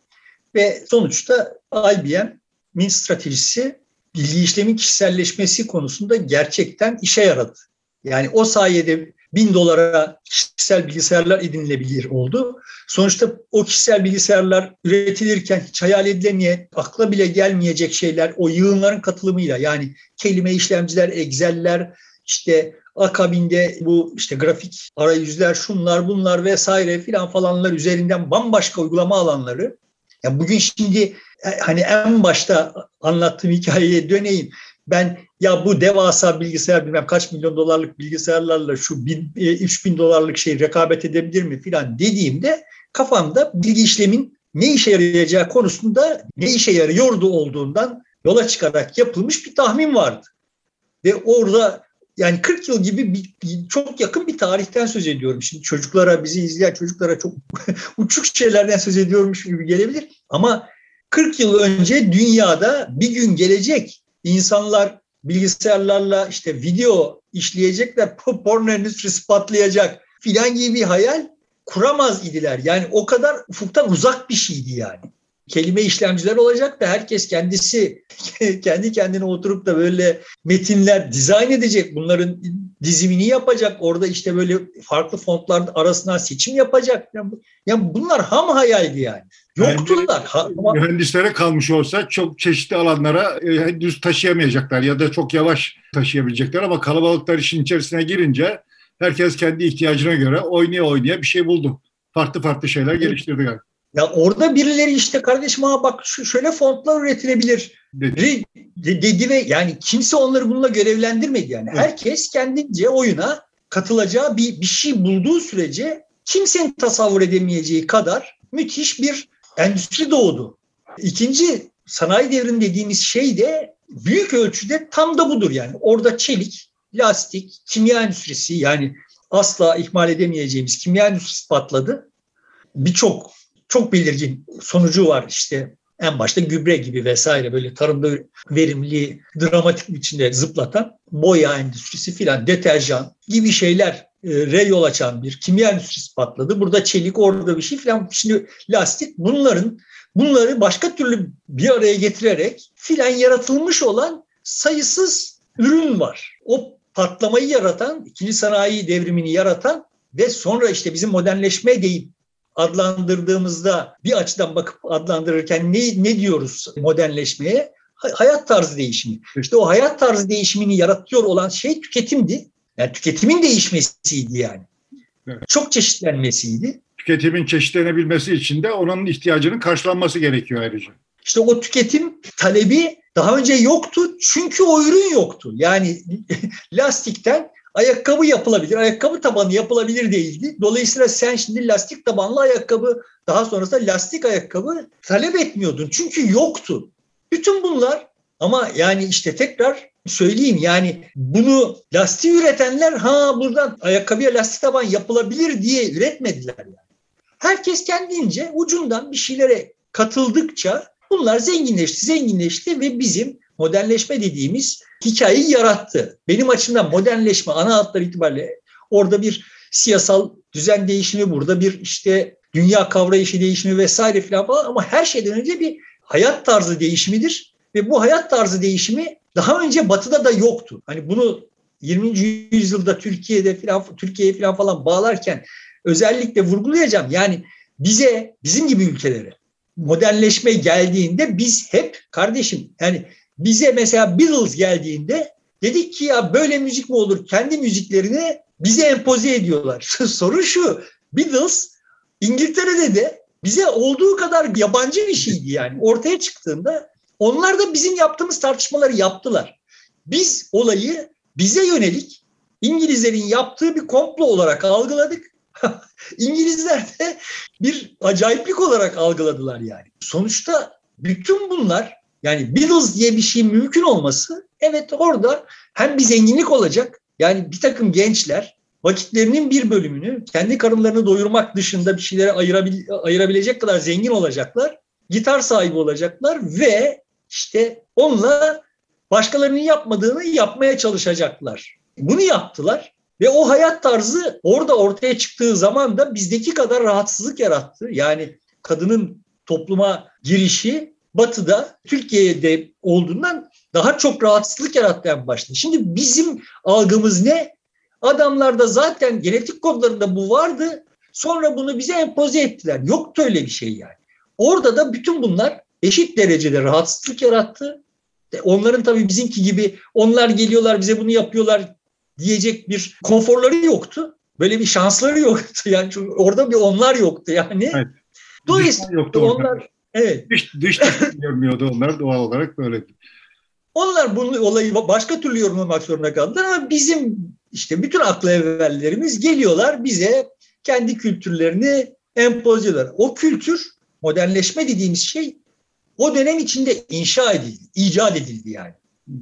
Ve sonuçta IBM'in stratejisi bilgi işlemin kişiselleşmesi konusunda gerçekten işe yaradı. Yani o sayede bin dolara kişisel bilgisayarlar edinilebilir oldu. Sonuçta o kişisel bilgisayarlar üretilirken hiç hayal edilemeyen, akla bile gelmeyecek şeyler o yığınların katılımıyla yani kelime işlemciler, egzeller, işte akabinde bu işte grafik arayüzler, şunlar bunlar vesaire filan falanlar üzerinden bambaşka uygulama alanları. Yani bugün şimdi e, hani en başta anlattığım hikayeye döneyim. ben ya bu devasa bilgisayar bilmem kaç milyon dolarlık bilgisayarlarla şu bin, e, 3 bin dolarlık şey rekabet edebilir mi filan dediğimde kafamda bilgi işlemin ne işe yarayacağı konusunda ne işe yarıyordu olduğundan yola çıkarak yapılmış bir tahmin vardı. Ve orada yani 40 yıl gibi bir, çok yakın bir tarihten söz ediyorum. Şimdi çocuklara, bizi izleyen çocuklara çok uçuk şeylerden söz ediyormuş gibi gelebilir. Ama 40 yıl önce dünyada bir gün gelecek insanlar bilgisayarlarla işte video işleyecekler, porno endüstrisi patlayacak filan gibi bir hayal kuramaz idiler. Yani o kadar ufuktan uzak bir şeydi yani. Kelime işlemciler olacak da herkes kendisi kendi kendine oturup da böyle metinler dizayn edecek. Bunların dizimini yapacak. Orada işte böyle farklı fontlar arasından seçim yapacak. Yani bunlar ham hayaldi yani. Yoktular. Yani, mühendislere kalmış olsa çok çeşitli alanlara e, düz taşıyamayacaklar ya da çok yavaş taşıyabilecekler ama kalabalıklar işin içerisine girince herkes kendi ihtiyacına göre oynaya oynaya bir şey buldu. Farklı farklı şeyler geliştirdi galiba. Ya orada birileri işte kardeşim ha bak şu şöyle fontlar üretilebilir dedi. dedi ve yani kimse onları bununla görevlendirmedi yani. Evet. Herkes kendince oyuna katılacağı bir, bir şey bulduğu sürece kimsenin tasavvur edemeyeceği kadar müthiş bir endüstri doğdu. İkinci sanayi devrimi dediğimiz şey de büyük ölçüde tam da budur yani. Orada çelik, lastik, kimya endüstrisi yani asla ihmal edemeyeceğimiz kimya endüstrisi patladı. Birçok çok belirgin sonucu var işte en başta gübre gibi vesaire böyle tarımda verimli, dramatik biçimde zıplatan boya endüstrisi filan, deterjan gibi şeyler e, re yol açan bir kimya endüstrisi patladı. Burada çelik, orada bir şey filan. Şimdi lastik bunların bunları başka türlü bir araya getirerek filan yaratılmış olan sayısız ürün var. O patlamayı yaratan, ikinci sanayi devrimini yaratan ve sonra işte bizim modernleşme deyip adlandırdığımızda bir açıdan bakıp adlandırırken ne, ne diyoruz modernleşmeye? Hayat tarzı değişimi. İşte o hayat tarzı değişimini yaratıyor olan şey tüketimdi. Yani tüketimin değişmesiydi yani. Evet. Çok çeşitlenmesiydi. Tüketimin çeşitlenebilmesi için de onun ihtiyacının karşılanması gerekiyor ayrıca. İşte o tüketim talebi daha önce yoktu çünkü o ürün yoktu. Yani lastikten ayakkabı yapılabilir, ayakkabı tabanı yapılabilir değildi. Dolayısıyla sen şimdi lastik tabanlı ayakkabı, daha sonrasında lastik ayakkabı talep etmiyordun. Çünkü yoktu. Bütün bunlar ama yani işte tekrar söyleyeyim yani bunu lastik üretenler ha buradan ayakkabıya lastik taban yapılabilir diye üretmediler yani. Herkes kendince ucundan bir şeylere katıldıkça bunlar zenginleşti, zenginleşti ve bizim modernleşme dediğimiz hikayeyi yarattı. Benim açımdan modernleşme ana hatlar itibariyle orada bir siyasal düzen değişimi, burada bir işte dünya kavrayışı değişimi vesaire filan falan ama her şeyden önce bir hayat tarzı değişimidir. Ve bu hayat tarzı değişimi daha önce batıda da yoktu. Hani bunu 20. yüzyılda Türkiye'de filan Türkiye'ye filan falan bağlarken özellikle vurgulayacağım. Yani bize bizim gibi ülkelere modernleşme geldiğinde biz hep kardeşim yani bize mesela Beatles geldiğinde dedik ki ya böyle müzik mi olur? Kendi müziklerini bize empoze ediyorlar. Soru şu Beatles İngiltere'de de bize olduğu kadar yabancı bir şeydi yani. Ortaya çıktığında onlar da bizim yaptığımız tartışmaları yaptılar. Biz olayı bize yönelik İngilizlerin yaptığı bir komplo olarak algıladık. İngilizler de bir acayiplik olarak algıladılar yani. Sonuçta bütün bunlar yani Beatles diye bir şey mümkün olması evet orada hem bir zenginlik olacak yani bir takım gençler vakitlerinin bir bölümünü kendi karınlarını doyurmak dışında bir şeylere ayırabil, ayırabilecek kadar zengin olacaklar. Gitar sahibi olacaklar ve işte onunla başkalarının yapmadığını yapmaya çalışacaklar. Bunu yaptılar ve o hayat tarzı orada ortaya çıktığı zaman da bizdeki kadar rahatsızlık yarattı. Yani kadının topluma girişi Batı'da Türkiye'de olduğundan daha çok rahatsızlık yarattı en başta. Şimdi bizim algımız ne? Adamlarda zaten genetik kodlarında bu vardı. Sonra bunu bize empoze ettiler. Yoktu öyle bir şey yani. Orada da bütün bunlar eşit derecede rahatsızlık yarattı. Onların tabii bizimki gibi onlar geliyorlar bize bunu yapıyorlar diyecek bir konforları yoktu. Böyle bir şansları yoktu. Yani orada bir onlar yoktu yani. Evet. Dolayısıyla yoktu onlar Evet. Dış, dış görmüyordu onlar doğal olarak böyle. Onlar bunu olayı başka türlü yorumlamak zorunda kaldılar ama bizim işte bütün aklı evvellerimiz geliyorlar bize kendi kültürlerini empoze ediyorlar. O kültür modernleşme dediğimiz şey o dönem içinde inşa edildi, icat edildi yani.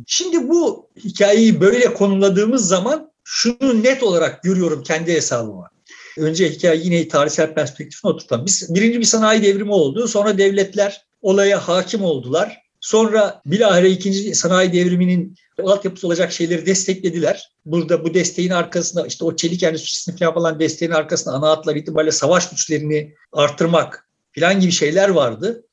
Şimdi bu hikayeyi böyle konuladığımız zaman şunu net olarak görüyorum kendi hesabıma. Önce hikaye yine tarihsel perspektifine oturtalım. Biz, birinci bir sanayi devrimi oldu. Sonra devletler olaya hakim oldular. Sonra bilahare ikinci sanayi devriminin altyapısı olacak şeyleri desteklediler. Burada bu desteğin arkasında işte o çelik endüstrisini falan falan desteğin arkasında ana hatlar itibariyle savaş güçlerini arttırmak falan gibi şeyler vardı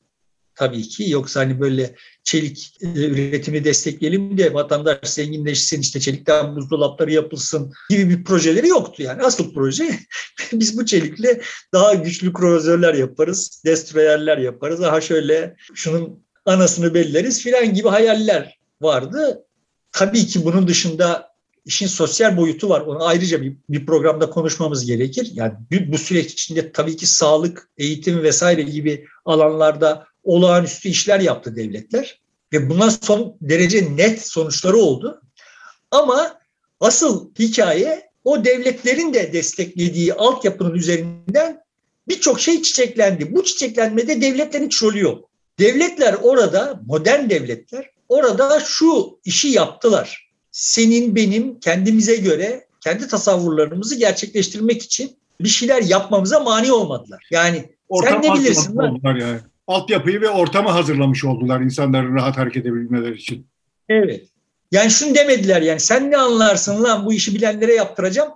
tabii ki. Yoksa hani böyle çelik e, üretimi destekleyelim de vatandaş zenginleşsin, işte çelikten buzdolapları yapılsın gibi bir projeleri yoktu yani. Asıl proje biz bu çelikle daha güçlü kruzörler yaparız, destroyerler yaparız. Daha şöyle şunun anasını belleriz filan gibi hayaller vardı. Tabii ki bunun dışında işin sosyal boyutu var. Onu ayrıca bir, bir programda konuşmamız gerekir. Yani bu süreç içinde tabii ki sağlık, eğitim vesaire gibi alanlarda olağanüstü işler yaptı devletler ve bundan son derece net sonuçları oldu. Ama asıl hikaye o devletlerin de desteklediği altyapının üzerinden birçok şey çiçeklendi. Bu çiçeklenmede devletlerin hiç rolü yok. Devletler orada, modern devletler orada şu işi yaptılar. Senin, benim kendimize göre kendi tasavvurlarımızı gerçekleştirmek için bir şeyler yapmamıza mani olmadılar. Yani Ortam sen ne bilirsin lan? Yani altyapıyı ve ortamı hazırlamış oldular insanların rahat hareket edebilmeleri için. Evet. Yani şunu demediler yani sen ne anlarsın lan bu işi bilenlere yaptıracağım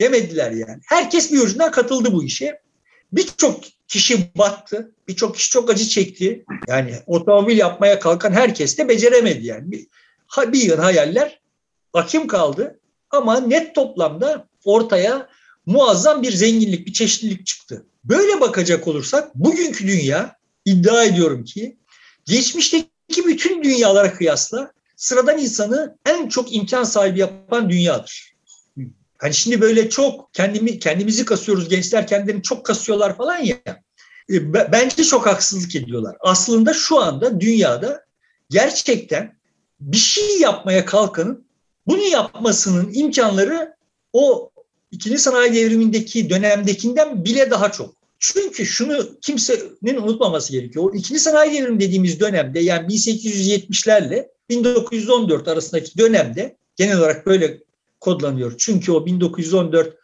demediler yani. Herkes bir ucundan katıldı bu işe. Birçok kişi battı. Birçok kişi çok acı çekti. Yani otomobil yapmaya kalkan herkes de beceremedi yani. Bir, bir yıl hayaller hakim kaldı. Ama net toplamda ortaya muazzam bir zenginlik, bir çeşitlilik çıktı. Böyle bakacak olursak bugünkü dünya iddia ediyorum ki geçmişteki bütün dünyalara kıyasla sıradan insanı en çok imkan sahibi yapan dünyadır. Hani şimdi böyle çok kendimi kendimizi kasıyoruz gençler kendilerini çok kasıyorlar falan ya. E, bence çok haksızlık ediyorlar. Aslında şu anda dünyada gerçekten bir şey yapmaya kalkanın bunu yapmasının imkanları o ikinci sanayi devrimindeki dönemdekinden bile daha çok. Çünkü şunu kimsenin unutmaması gerekiyor. O ikinci sanayi devrimi dediğimiz dönemde yani 1870'lerle 1914 arasındaki dönemde genel olarak böyle kodlanıyor. Çünkü o 1914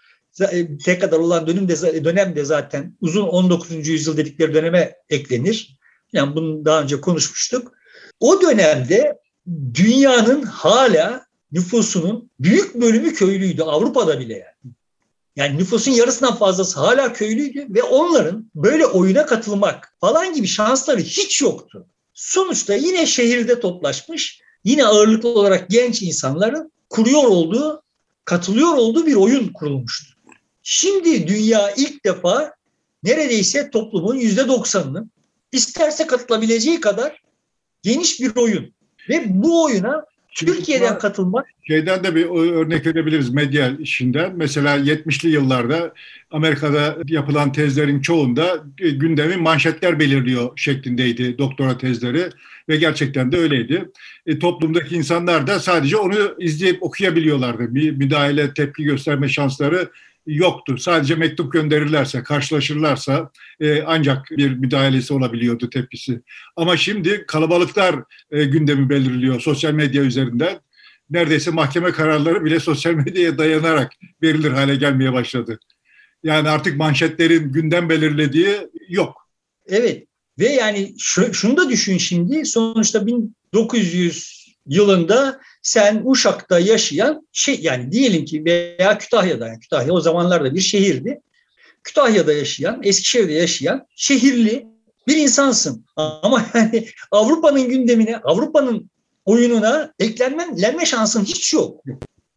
tek kadar olan dönemde, dönemde zaten uzun 19. yüzyıl dedikleri döneme eklenir. Yani bunu daha önce konuşmuştuk. O dönemde dünyanın hala nüfusunun büyük bölümü köylüydü Avrupa'da bile yani. Yani nüfusun yarısından fazlası hala köylüydü ve onların böyle oyuna katılmak falan gibi şansları hiç yoktu. Sonuçta yine şehirde toplaşmış, yine ağırlıklı olarak genç insanların kuruyor olduğu, katılıyor olduğu bir oyun kurulmuştu. Şimdi dünya ilk defa neredeyse toplumun yüzde doksanının isterse katılabileceği kadar geniş bir oyun. Ve bu oyuna Türkiye'den katılmak. Şeyden de bir örnek verebiliriz medya işinden. Mesela 70'li yıllarda Amerika'da yapılan tezlerin çoğunda e, gündemi manşetler belirliyor şeklindeydi doktora tezleri ve gerçekten de öyleydi. E, toplumdaki insanlar da sadece onu izleyip okuyabiliyorlardı. Bir müdahale, tepki gösterme şansları yoktu. Sadece mektup gönderirlerse, karşılaşırlarsa e, ancak bir müdahalesi olabiliyordu tepkisi. Ama şimdi kalabalıklar e, gündemi belirliyor sosyal medya üzerinden. Neredeyse mahkeme kararları bile sosyal medyaya dayanarak verilir hale gelmeye başladı. Yani artık manşetlerin gündem belirlediği yok. Evet ve yani şunu da düşün şimdi sonuçta 1900 yılında sen Uşak'ta yaşayan şey yani diyelim ki veya Kütahya'da yani Kütahya o zamanlarda bir şehirdi. Kütahya'da yaşayan, Eskişehir'de yaşayan şehirli bir insansın. Ama yani Avrupa'nın gündemine, Avrupa'nın oyununa eklenme şansın hiç yok.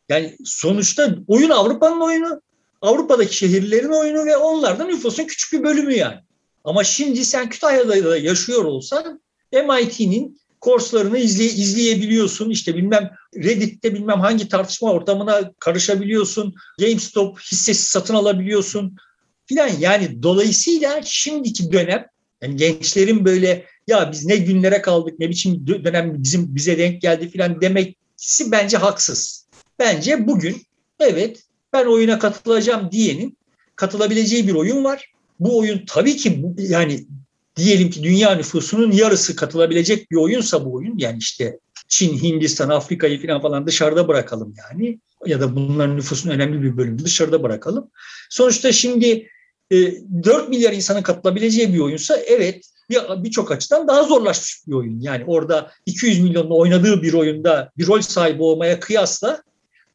Yani sonuçta oyun Avrupa'nın oyunu, Avrupa'daki şehirlerin oyunu ve onlardan nüfusun küçük bir bölümü yani. Ama şimdi sen Kütahya'da da yaşıyor olsan MIT'nin kurslarını izley izleyebiliyorsun. İşte bilmem Reddit'te bilmem hangi tartışma ortamına karışabiliyorsun. GameStop hissesi satın alabiliyorsun filan. Yani dolayısıyla şimdiki dönem yani gençlerin böyle ya biz ne günlere kaldık ne biçim dönem bizim bize denk geldi filan demeksi bence haksız. Bence bugün evet ben oyuna katılacağım diyenin katılabileceği bir oyun var. Bu oyun tabii ki yani diyelim ki dünya nüfusunun yarısı katılabilecek bir oyunsa bu oyun yani işte Çin, Hindistan, Afrika'yı falan falan dışarıda bırakalım yani ya da bunların nüfusun önemli bir bölümünü dışarıda bırakalım. Sonuçta şimdi 4 e, milyar insanın katılabileceği bir oyunsa evet birçok bir açıdan daha zorlaşmış bir oyun. Yani orada 200 milyonun oynadığı bir oyunda bir rol sahibi olmaya kıyasla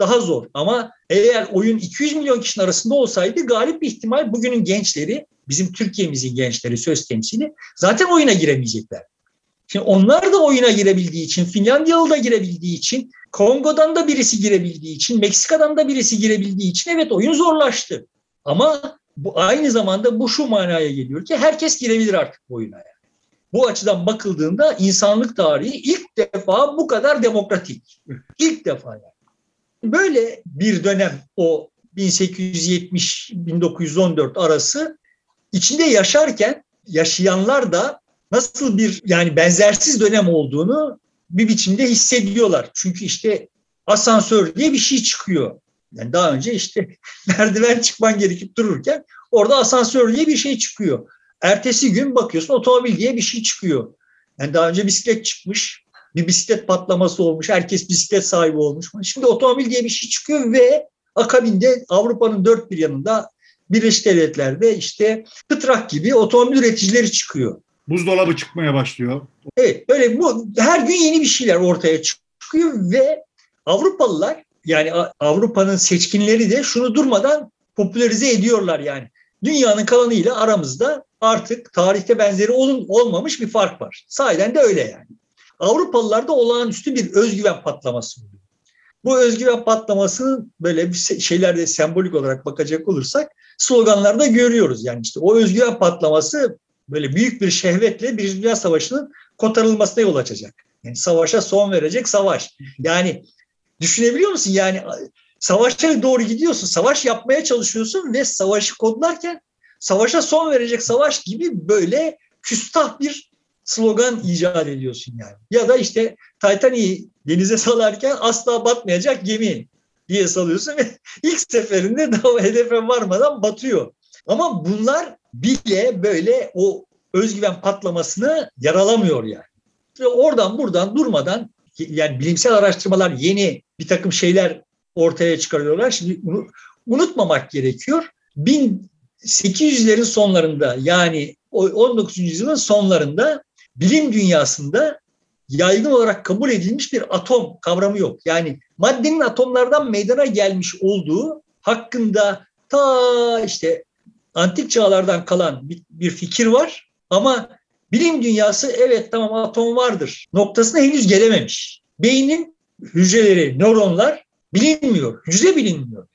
daha zor. Ama eğer oyun 200 milyon kişinin arasında olsaydı galip bir ihtimal bugünün gençleri, bizim Türkiye'mizin gençleri söz temsili zaten oyuna giremeyecekler. Şimdi onlar da oyuna girebildiği için, Finlandiyalı da girebildiği için, Kongo'dan da birisi girebildiği için, Meksika'dan da birisi girebildiği için evet oyun zorlaştı. Ama bu aynı zamanda bu şu manaya geliyor ki herkes girebilir artık bu oyuna. Yani. Bu açıdan bakıldığında insanlık tarihi ilk defa bu kadar demokratik. İlk defa yani. Böyle bir dönem o 1870-1914 arası içinde yaşarken yaşayanlar da nasıl bir yani benzersiz dönem olduğunu bir biçimde hissediyorlar. Çünkü işte asansör diye bir şey çıkıyor. Yani daha önce işte merdiven çıkman gerekip dururken orada asansör diye bir şey çıkıyor. Ertesi gün bakıyorsun otomobil diye bir şey çıkıyor. Yani daha önce bisiklet çıkmış, bir bisiklet patlaması olmuş, herkes bisiklet sahibi olmuş. Şimdi otomobil diye bir şey çıkıyor ve akabinde Avrupa'nın dört bir yanında Birleşik Devletler'de işte Kıtrak gibi otomobil üreticileri çıkıyor. Buzdolabı çıkmaya başlıyor. Evet, böyle bu her gün yeni bir şeyler ortaya çıkıyor ve Avrupalılar yani Avrupa'nın seçkinleri de şunu durmadan popülerize ediyorlar yani. Dünyanın kalanıyla aramızda artık tarihte benzeri olun, olmamış bir fark var. Sahiden de öyle yani. Avrupalılarda olağanüstü bir özgüven patlaması oluyor. Bu özgüven patlamasının böyle bir şeylerde sembolik olarak bakacak olursak sloganlarda görüyoruz. Yani işte o özgüven patlaması böyle büyük bir şehvetle bir Dünya Savaşı'nın kotarılmasına yol açacak. Yani savaşa son verecek savaş. Yani düşünebiliyor musun? Yani savaşa doğru gidiyorsun, savaş yapmaya çalışıyorsun ve savaşı kodlarken savaşa son verecek savaş gibi böyle küstah bir slogan icat ediyorsun yani. Ya da işte Titanic'i denize salarken asla batmayacak gemi diye salıyorsun ve ilk seferinde daha hedefe varmadan batıyor. Ama bunlar bile böyle o özgüven patlamasını yaralamıyor yani. Ve oradan buradan durmadan yani bilimsel araştırmalar yeni bir takım şeyler ortaya çıkarıyorlar. Şimdi unutmamak gerekiyor. 1800'lerin sonlarında yani 19. yüzyılın sonlarında bilim dünyasında yaygın olarak kabul edilmiş bir atom kavramı yok. Yani maddenin atomlardan meydana gelmiş olduğu hakkında ta işte antik çağlardan kalan bir, fikir var ama bilim dünyası evet tamam atom vardır noktasına henüz gelememiş. Beynin hücreleri, nöronlar bilinmiyor, hücre bilinmiyor.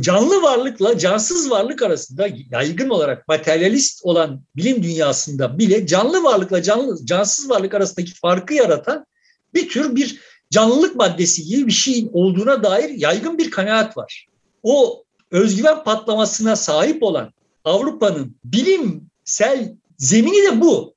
Canlı varlıkla cansız varlık arasında yaygın olarak materyalist olan bilim dünyasında bile canlı varlıkla canlı, cansız varlık arasındaki farkı yaratan bir tür bir canlılık maddesi gibi bir şeyin olduğuna dair yaygın bir kanaat var. O özgüven patlamasına sahip olan Avrupa'nın bilimsel zemini de bu.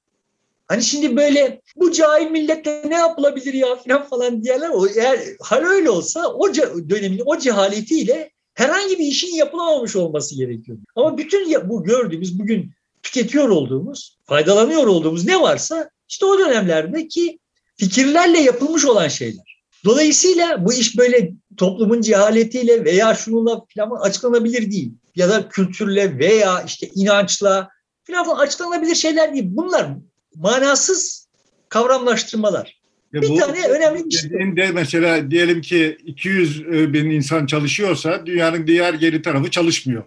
Hani şimdi böyle bu cahil millette ne yapılabilir ya falan falan diyorlar. O eğer hal öyle olsa o dönemin o cehaletiyle herhangi bir işin yapılamamış olması gerekiyor. Ama bütün bu gördüğümüz bugün tüketiyor olduğumuz, faydalanıyor olduğumuz ne varsa işte o dönemlerdeki fikirlerle yapılmış olan şeyler. Dolayısıyla bu iş böyle toplumun cehaletiyle veya şununla falan açıklanabilir değil. Ya da kültürle veya işte inançla falan açıklanabilir şeyler değil. Bunlar manasız kavramlaştırmalar. Ya bir bu, tane önemli bir şey. De mesela diyelim ki 200 e, bin insan çalışıyorsa dünyanın diğer geri tarafı çalışmıyor.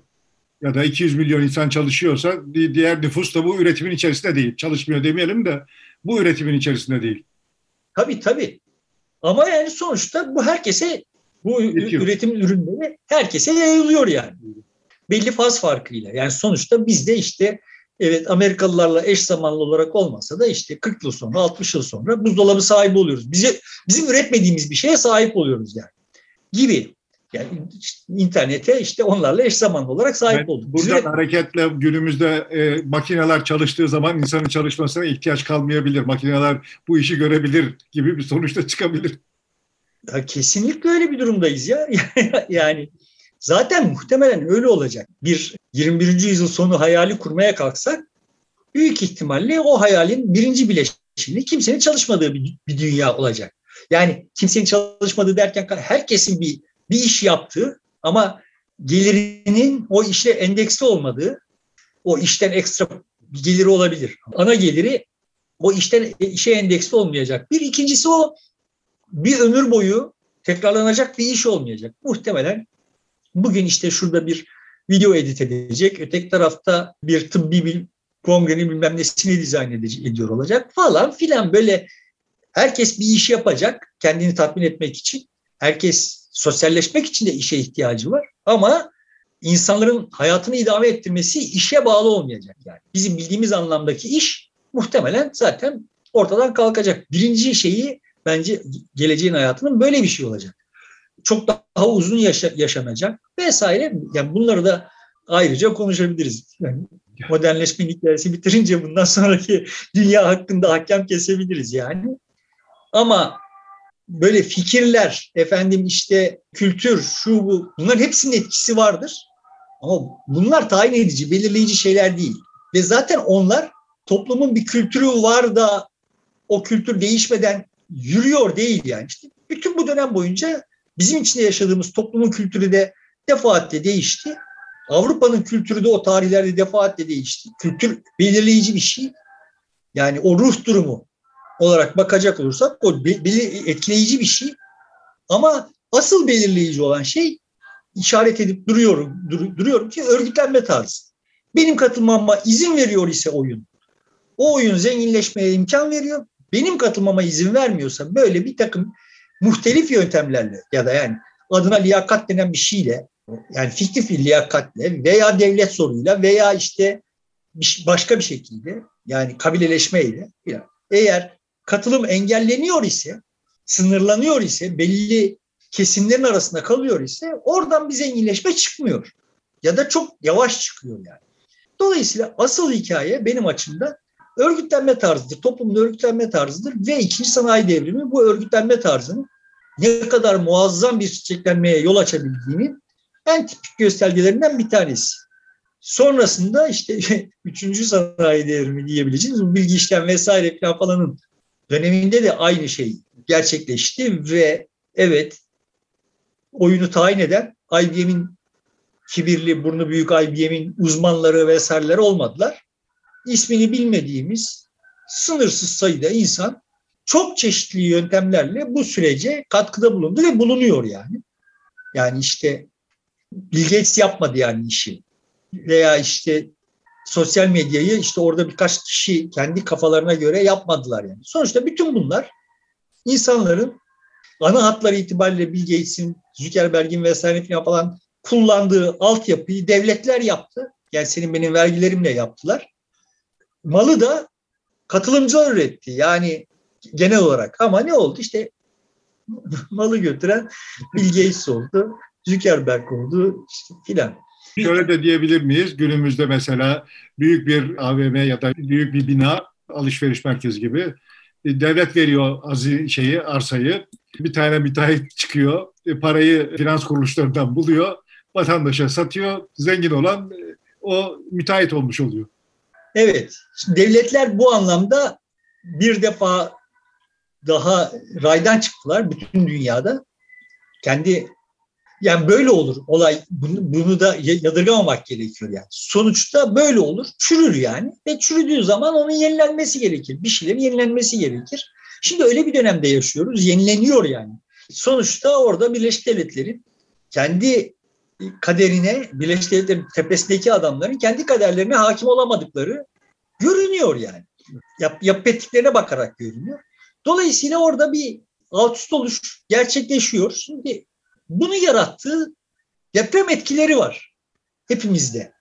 Ya da 200 milyon insan çalışıyorsa diğer nüfus da bu üretimin içerisinde değil. Çalışmıyor demeyelim de bu üretimin içerisinde değil. Tabii tabii. Ama yani sonuçta bu herkese bu Yetiyor. üretim ürünleri herkese yayılıyor yani. Belli faz farkıyla. Yani sonuçta bizde işte Evet Amerikalılarla eş zamanlı olarak olmasa da işte 40 yıl sonra 60 yıl sonra buzdolabı sahibi oluyoruz. Bize, bizim üretmediğimiz bir şeye sahip oluyoruz yani gibi. Yani internete işte onlarla eş zamanlı olarak sahip evet, olduk. Buradan Bize... hareketle günümüzde e, makineler çalıştığı zaman insanın çalışmasına ihtiyaç kalmayabilir. Makineler bu işi görebilir gibi bir sonuçta çıkabilir. Ya kesinlikle öyle bir durumdayız ya. yani zaten muhtemelen öyle olacak. Bir 21. yüzyıl sonu hayali kurmaya kalksak büyük ihtimalle o hayalin birinci bileşini kimsenin çalışmadığı bir, bir dünya olacak. Yani kimsenin çalışmadığı derken herkesin bir bir iş yaptığı ama gelirinin o işle endeksli olmadığı, o işten ekstra bir geliri olabilir. Ana geliri o işten işe endeksli olmayacak. Bir ikincisi o bir ömür boyu tekrarlanacak bir iş olmayacak. Muhtemelen bugün işte şurada bir video edit edecek, öteki tarafta bir tıbbi bir kongrenin bilmem nesini dizayn ediyor olacak falan filan böyle herkes bir iş yapacak kendini tatmin etmek için. Herkes sosyalleşmek için de işe ihtiyacı var ama insanların hayatını idame ettirmesi işe bağlı olmayacak yani. Bizim bildiğimiz anlamdaki iş muhtemelen zaten ortadan kalkacak. Birinci şeyi bence geleceğin hayatının böyle bir şey olacak. Çok daha uzun yaşa, yaşanacak vesaire. Yani bunları da ayrıca konuşabiliriz. Yani modernleşme hikayesi bitirince bundan sonraki dünya hakkında hakem kesebiliriz yani. Ama böyle fikirler, efendim işte kültür, şu bu bunların hepsinin etkisi vardır. Ama bunlar tayin edici, belirleyici şeyler değil. Ve zaten onlar toplumun bir kültürü var da o kültür değişmeden yürüyor değil yani. İşte bütün bu dönem boyunca bizim içinde yaşadığımız toplumun kültürü de defaatle değişti. Avrupa'nın kültürü de o tarihlerde defaatle değişti. Kültür belirleyici bir şey. Yani o ruh durumu olarak bakacak olursak o etkileyici bir şey. Ama asıl belirleyici olan şey işaret edip duruyorum dur, duruyorum ki örgütlenme tarzı. Benim katılmama izin veriyor ise oyun. O oyun zenginleşmeye imkan veriyor. Benim katılmama izin vermiyorsa böyle bir takım muhtelif yöntemlerle ya da yani adına liyakat denen bir şeyle yani fiktif bir liyakatle veya devlet soruyla veya işte başka bir şekilde yani kabileleşmeyle eğer katılım engelleniyor ise, sınırlanıyor ise, belli kesimlerin arasında kalıyor ise oradan bir zenginleşme çıkmıyor. Ya da çok yavaş çıkıyor yani. Dolayısıyla asıl hikaye benim açımdan örgütlenme tarzıdır. Toplumda örgütlenme tarzıdır ve ikinci sanayi devrimi bu örgütlenme tarzının ne kadar muazzam bir çiçeklenmeye yol açabildiğini en tipik göstergelerinden bir tanesi. Sonrasında işte üçüncü sanayi devrimi diyebileceğimiz bilgi işlem vesaire falanın döneminde de aynı şey gerçekleşti ve evet oyunu tayin eden IBM'in kibirli, burnu büyük IBM'in uzmanları vesaireler olmadılar. İsmini bilmediğimiz sınırsız sayıda insan çok çeşitli yöntemlerle bu sürece katkıda bulundu ve bulunuyor yani. Yani işte Bill Gates yapmadı yani işi. Veya işte sosyal medyayı işte orada birkaç kişi kendi kafalarına göre yapmadılar yani. Sonuçta bütün bunlar insanların ana hatları itibariyle Bill Gates'in, Zuckerberg'in vesaire falan kullandığı altyapıyı devletler yaptı. Yani senin benim vergilerimle yaptılar. Malı da katılımcılar üretti. Yani genel olarak. Ama ne oldu? İşte malı götüren Bill Gates oldu, Zuckerberg oldu işte filan. Şöyle de diyebilir miyiz? Günümüzde mesela büyük bir AVM ya da büyük bir bina, alışveriş merkezi gibi e, devlet veriyor azı şeyi, arsayı. Bir tane müteahhit çıkıyor, e, parayı finans kuruluşlarından buluyor, vatandaşa satıyor. Zengin olan e, o müteahhit olmuş oluyor. Evet. Devletler bu anlamda bir defa daha raydan çıktılar bütün dünyada. Kendi yani böyle olur olay. Bunu, bunu da yadırgamamak gerekiyor yani. Sonuçta böyle olur. Çürür yani. Ve çürüdüğü zaman onun yenilenmesi gerekir. Bir şeylerin yenilenmesi gerekir. Şimdi öyle bir dönemde yaşıyoruz. Yenileniyor yani. Sonuçta orada Birleşik Devletler'in kendi kaderine, Birleşik Devletler'in tepesindeki adamların kendi kaderlerine hakim olamadıkları görünüyor yani. Yap, yap ettiklerine bakarak görünüyor. Dolayısıyla orada bir alt oluş gerçekleşiyor. Şimdi bunu yarattığı deprem etkileri var hepimizde.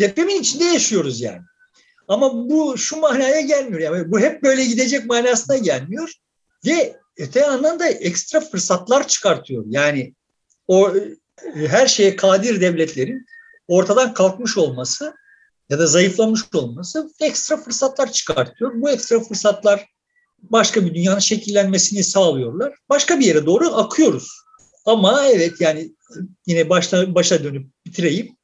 Depremin içinde yaşıyoruz yani. Ama bu şu manaya gelmiyor. Yani bu hep böyle gidecek manasına gelmiyor. Ve öte yandan da ekstra fırsatlar çıkartıyor. Yani o e, her şeye kadir devletlerin ortadan kalkmış olması ya da zayıflamış olması ekstra fırsatlar çıkartıyor. Bu ekstra fırsatlar başka bir dünyanın şekillenmesini sağlıyorlar. Başka bir yere doğru akıyoruz. Ama evet yani yine başta başa dönüp bitireyim.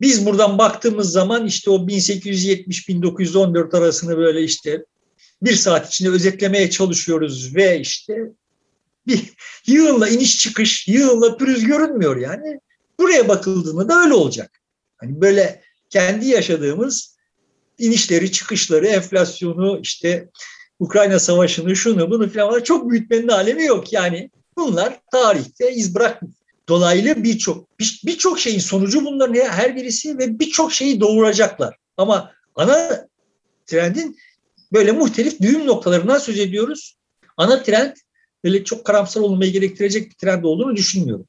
Biz buradan baktığımız zaman işte o 1870-1914 arasını böyle işte bir saat içinde özetlemeye çalışıyoruz ve işte bir yığınla iniş çıkış, yığınla pürüz görünmüyor yani. Buraya bakıldığında da öyle olacak. Hani böyle kendi yaşadığımız inişleri, çıkışları, enflasyonu, işte Ukrayna Savaşı'nı, şunu bunu falan çok büyütmenin alemi yok. Yani bunlar tarihte iz bırakmıyor. Dolaylı birçok birçok şeyin sonucu bunların her birisi ve birçok şeyi doğuracaklar. Ama ana trendin böyle muhtelif düğüm noktalarından söz ediyoruz. Ana trend böyle çok karamsar olmayı gerektirecek bir trend olduğunu düşünmüyorum.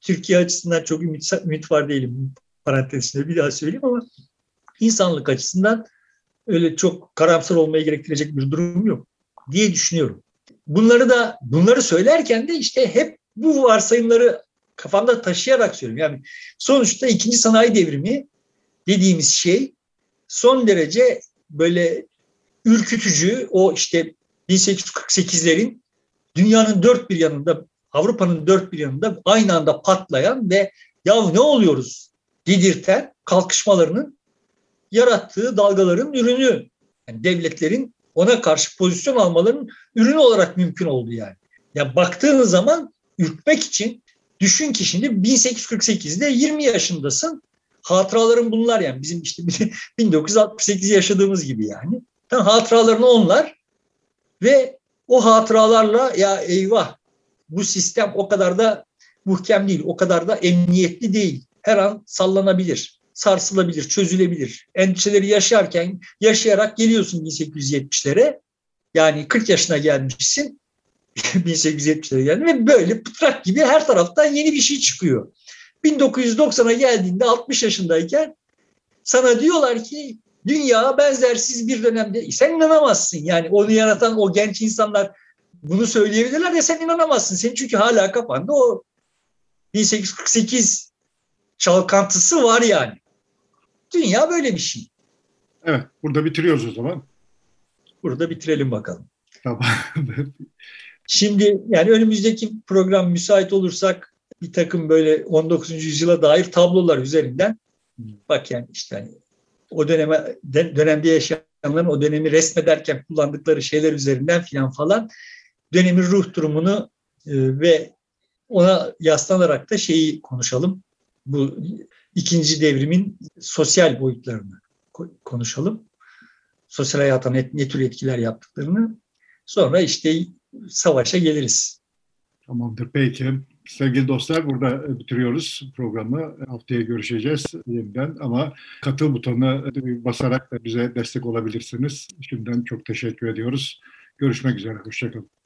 Türkiye açısından çok ümit, ümit var değilim parantezinde bir daha söyleyeyim ama insanlık açısından öyle çok karamsar olmayı gerektirecek bir durum yok diye düşünüyorum. Bunları da bunları söylerken de işte hep bu varsayımları kafamda taşıyarak söylüyorum. Yani sonuçta ikinci sanayi devrimi dediğimiz şey son derece böyle ürkütücü o işte 1848'lerin dünyanın dört bir yanında Avrupa'nın dört bir yanında aynı anda patlayan ve ya ne oluyoruz dedirten kalkışmalarının yarattığı dalgaların ürünü. Yani devletlerin ona karşı pozisyon almalarının ürünü olarak mümkün oldu yani. Ya baktığınız zaman ürkmek için düşün ki şimdi 1848'de 20 yaşındasın. Hatıraların bunlar yani bizim işte 1968 yaşadığımız gibi yani. Tam hatıralarını onlar ve o hatıralarla ya eyvah bu sistem o kadar da muhkem değil, o kadar da emniyetli değil. Her an sallanabilir, sarsılabilir, çözülebilir. Endişeleri yaşarken, yaşayarak geliyorsun 1870'lere. Yani 40 yaşına gelmişsin. 1870'lere geldin ve böyle pıtrak gibi her taraftan yeni bir şey çıkıyor. 1990'a geldiğinde 60 yaşındayken sana diyorlar ki dünya benzersiz bir dönemde. E sen inanamazsın yani onu yaratan o genç insanlar bunu söyleyebilirler ya sen inanamazsın. Senin çünkü hala kafanda o 1848 çalkantısı var yani. Dünya böyle bir şey. Evet, burada bitiriyoruz o zaman. Burada bitirelim bakalım. Tamam. Şimdi yani önümüzdeki program müsait olursak bir takım böyle 19. yüzyıla dair tablolar üzerinden bak yani işte hani o döneme dönemde yaşayanların o dönemi resmederken kullandıkları şeyler üzerinden filan falan dönemin ruh durumunu e, ve ona yaslanarak da şeyi konuşalım. Bu ikinci devrimin sosyal boyutlarını konuşalım. Sosyal hayata ne, ne tür etkiler yaptıklarını. Sonra işte savaşa geliriz. Tamamdır. Peki. Sevgili dostlar burada bitiriyoruz programı. Haftaya görüşeceğiz yeniden ama katıl butonuna basarak bize destek olabilirsiniz. Şimdiden çok teşekkür ediyoruz. Görüşmek üzere. Hoşçakalın.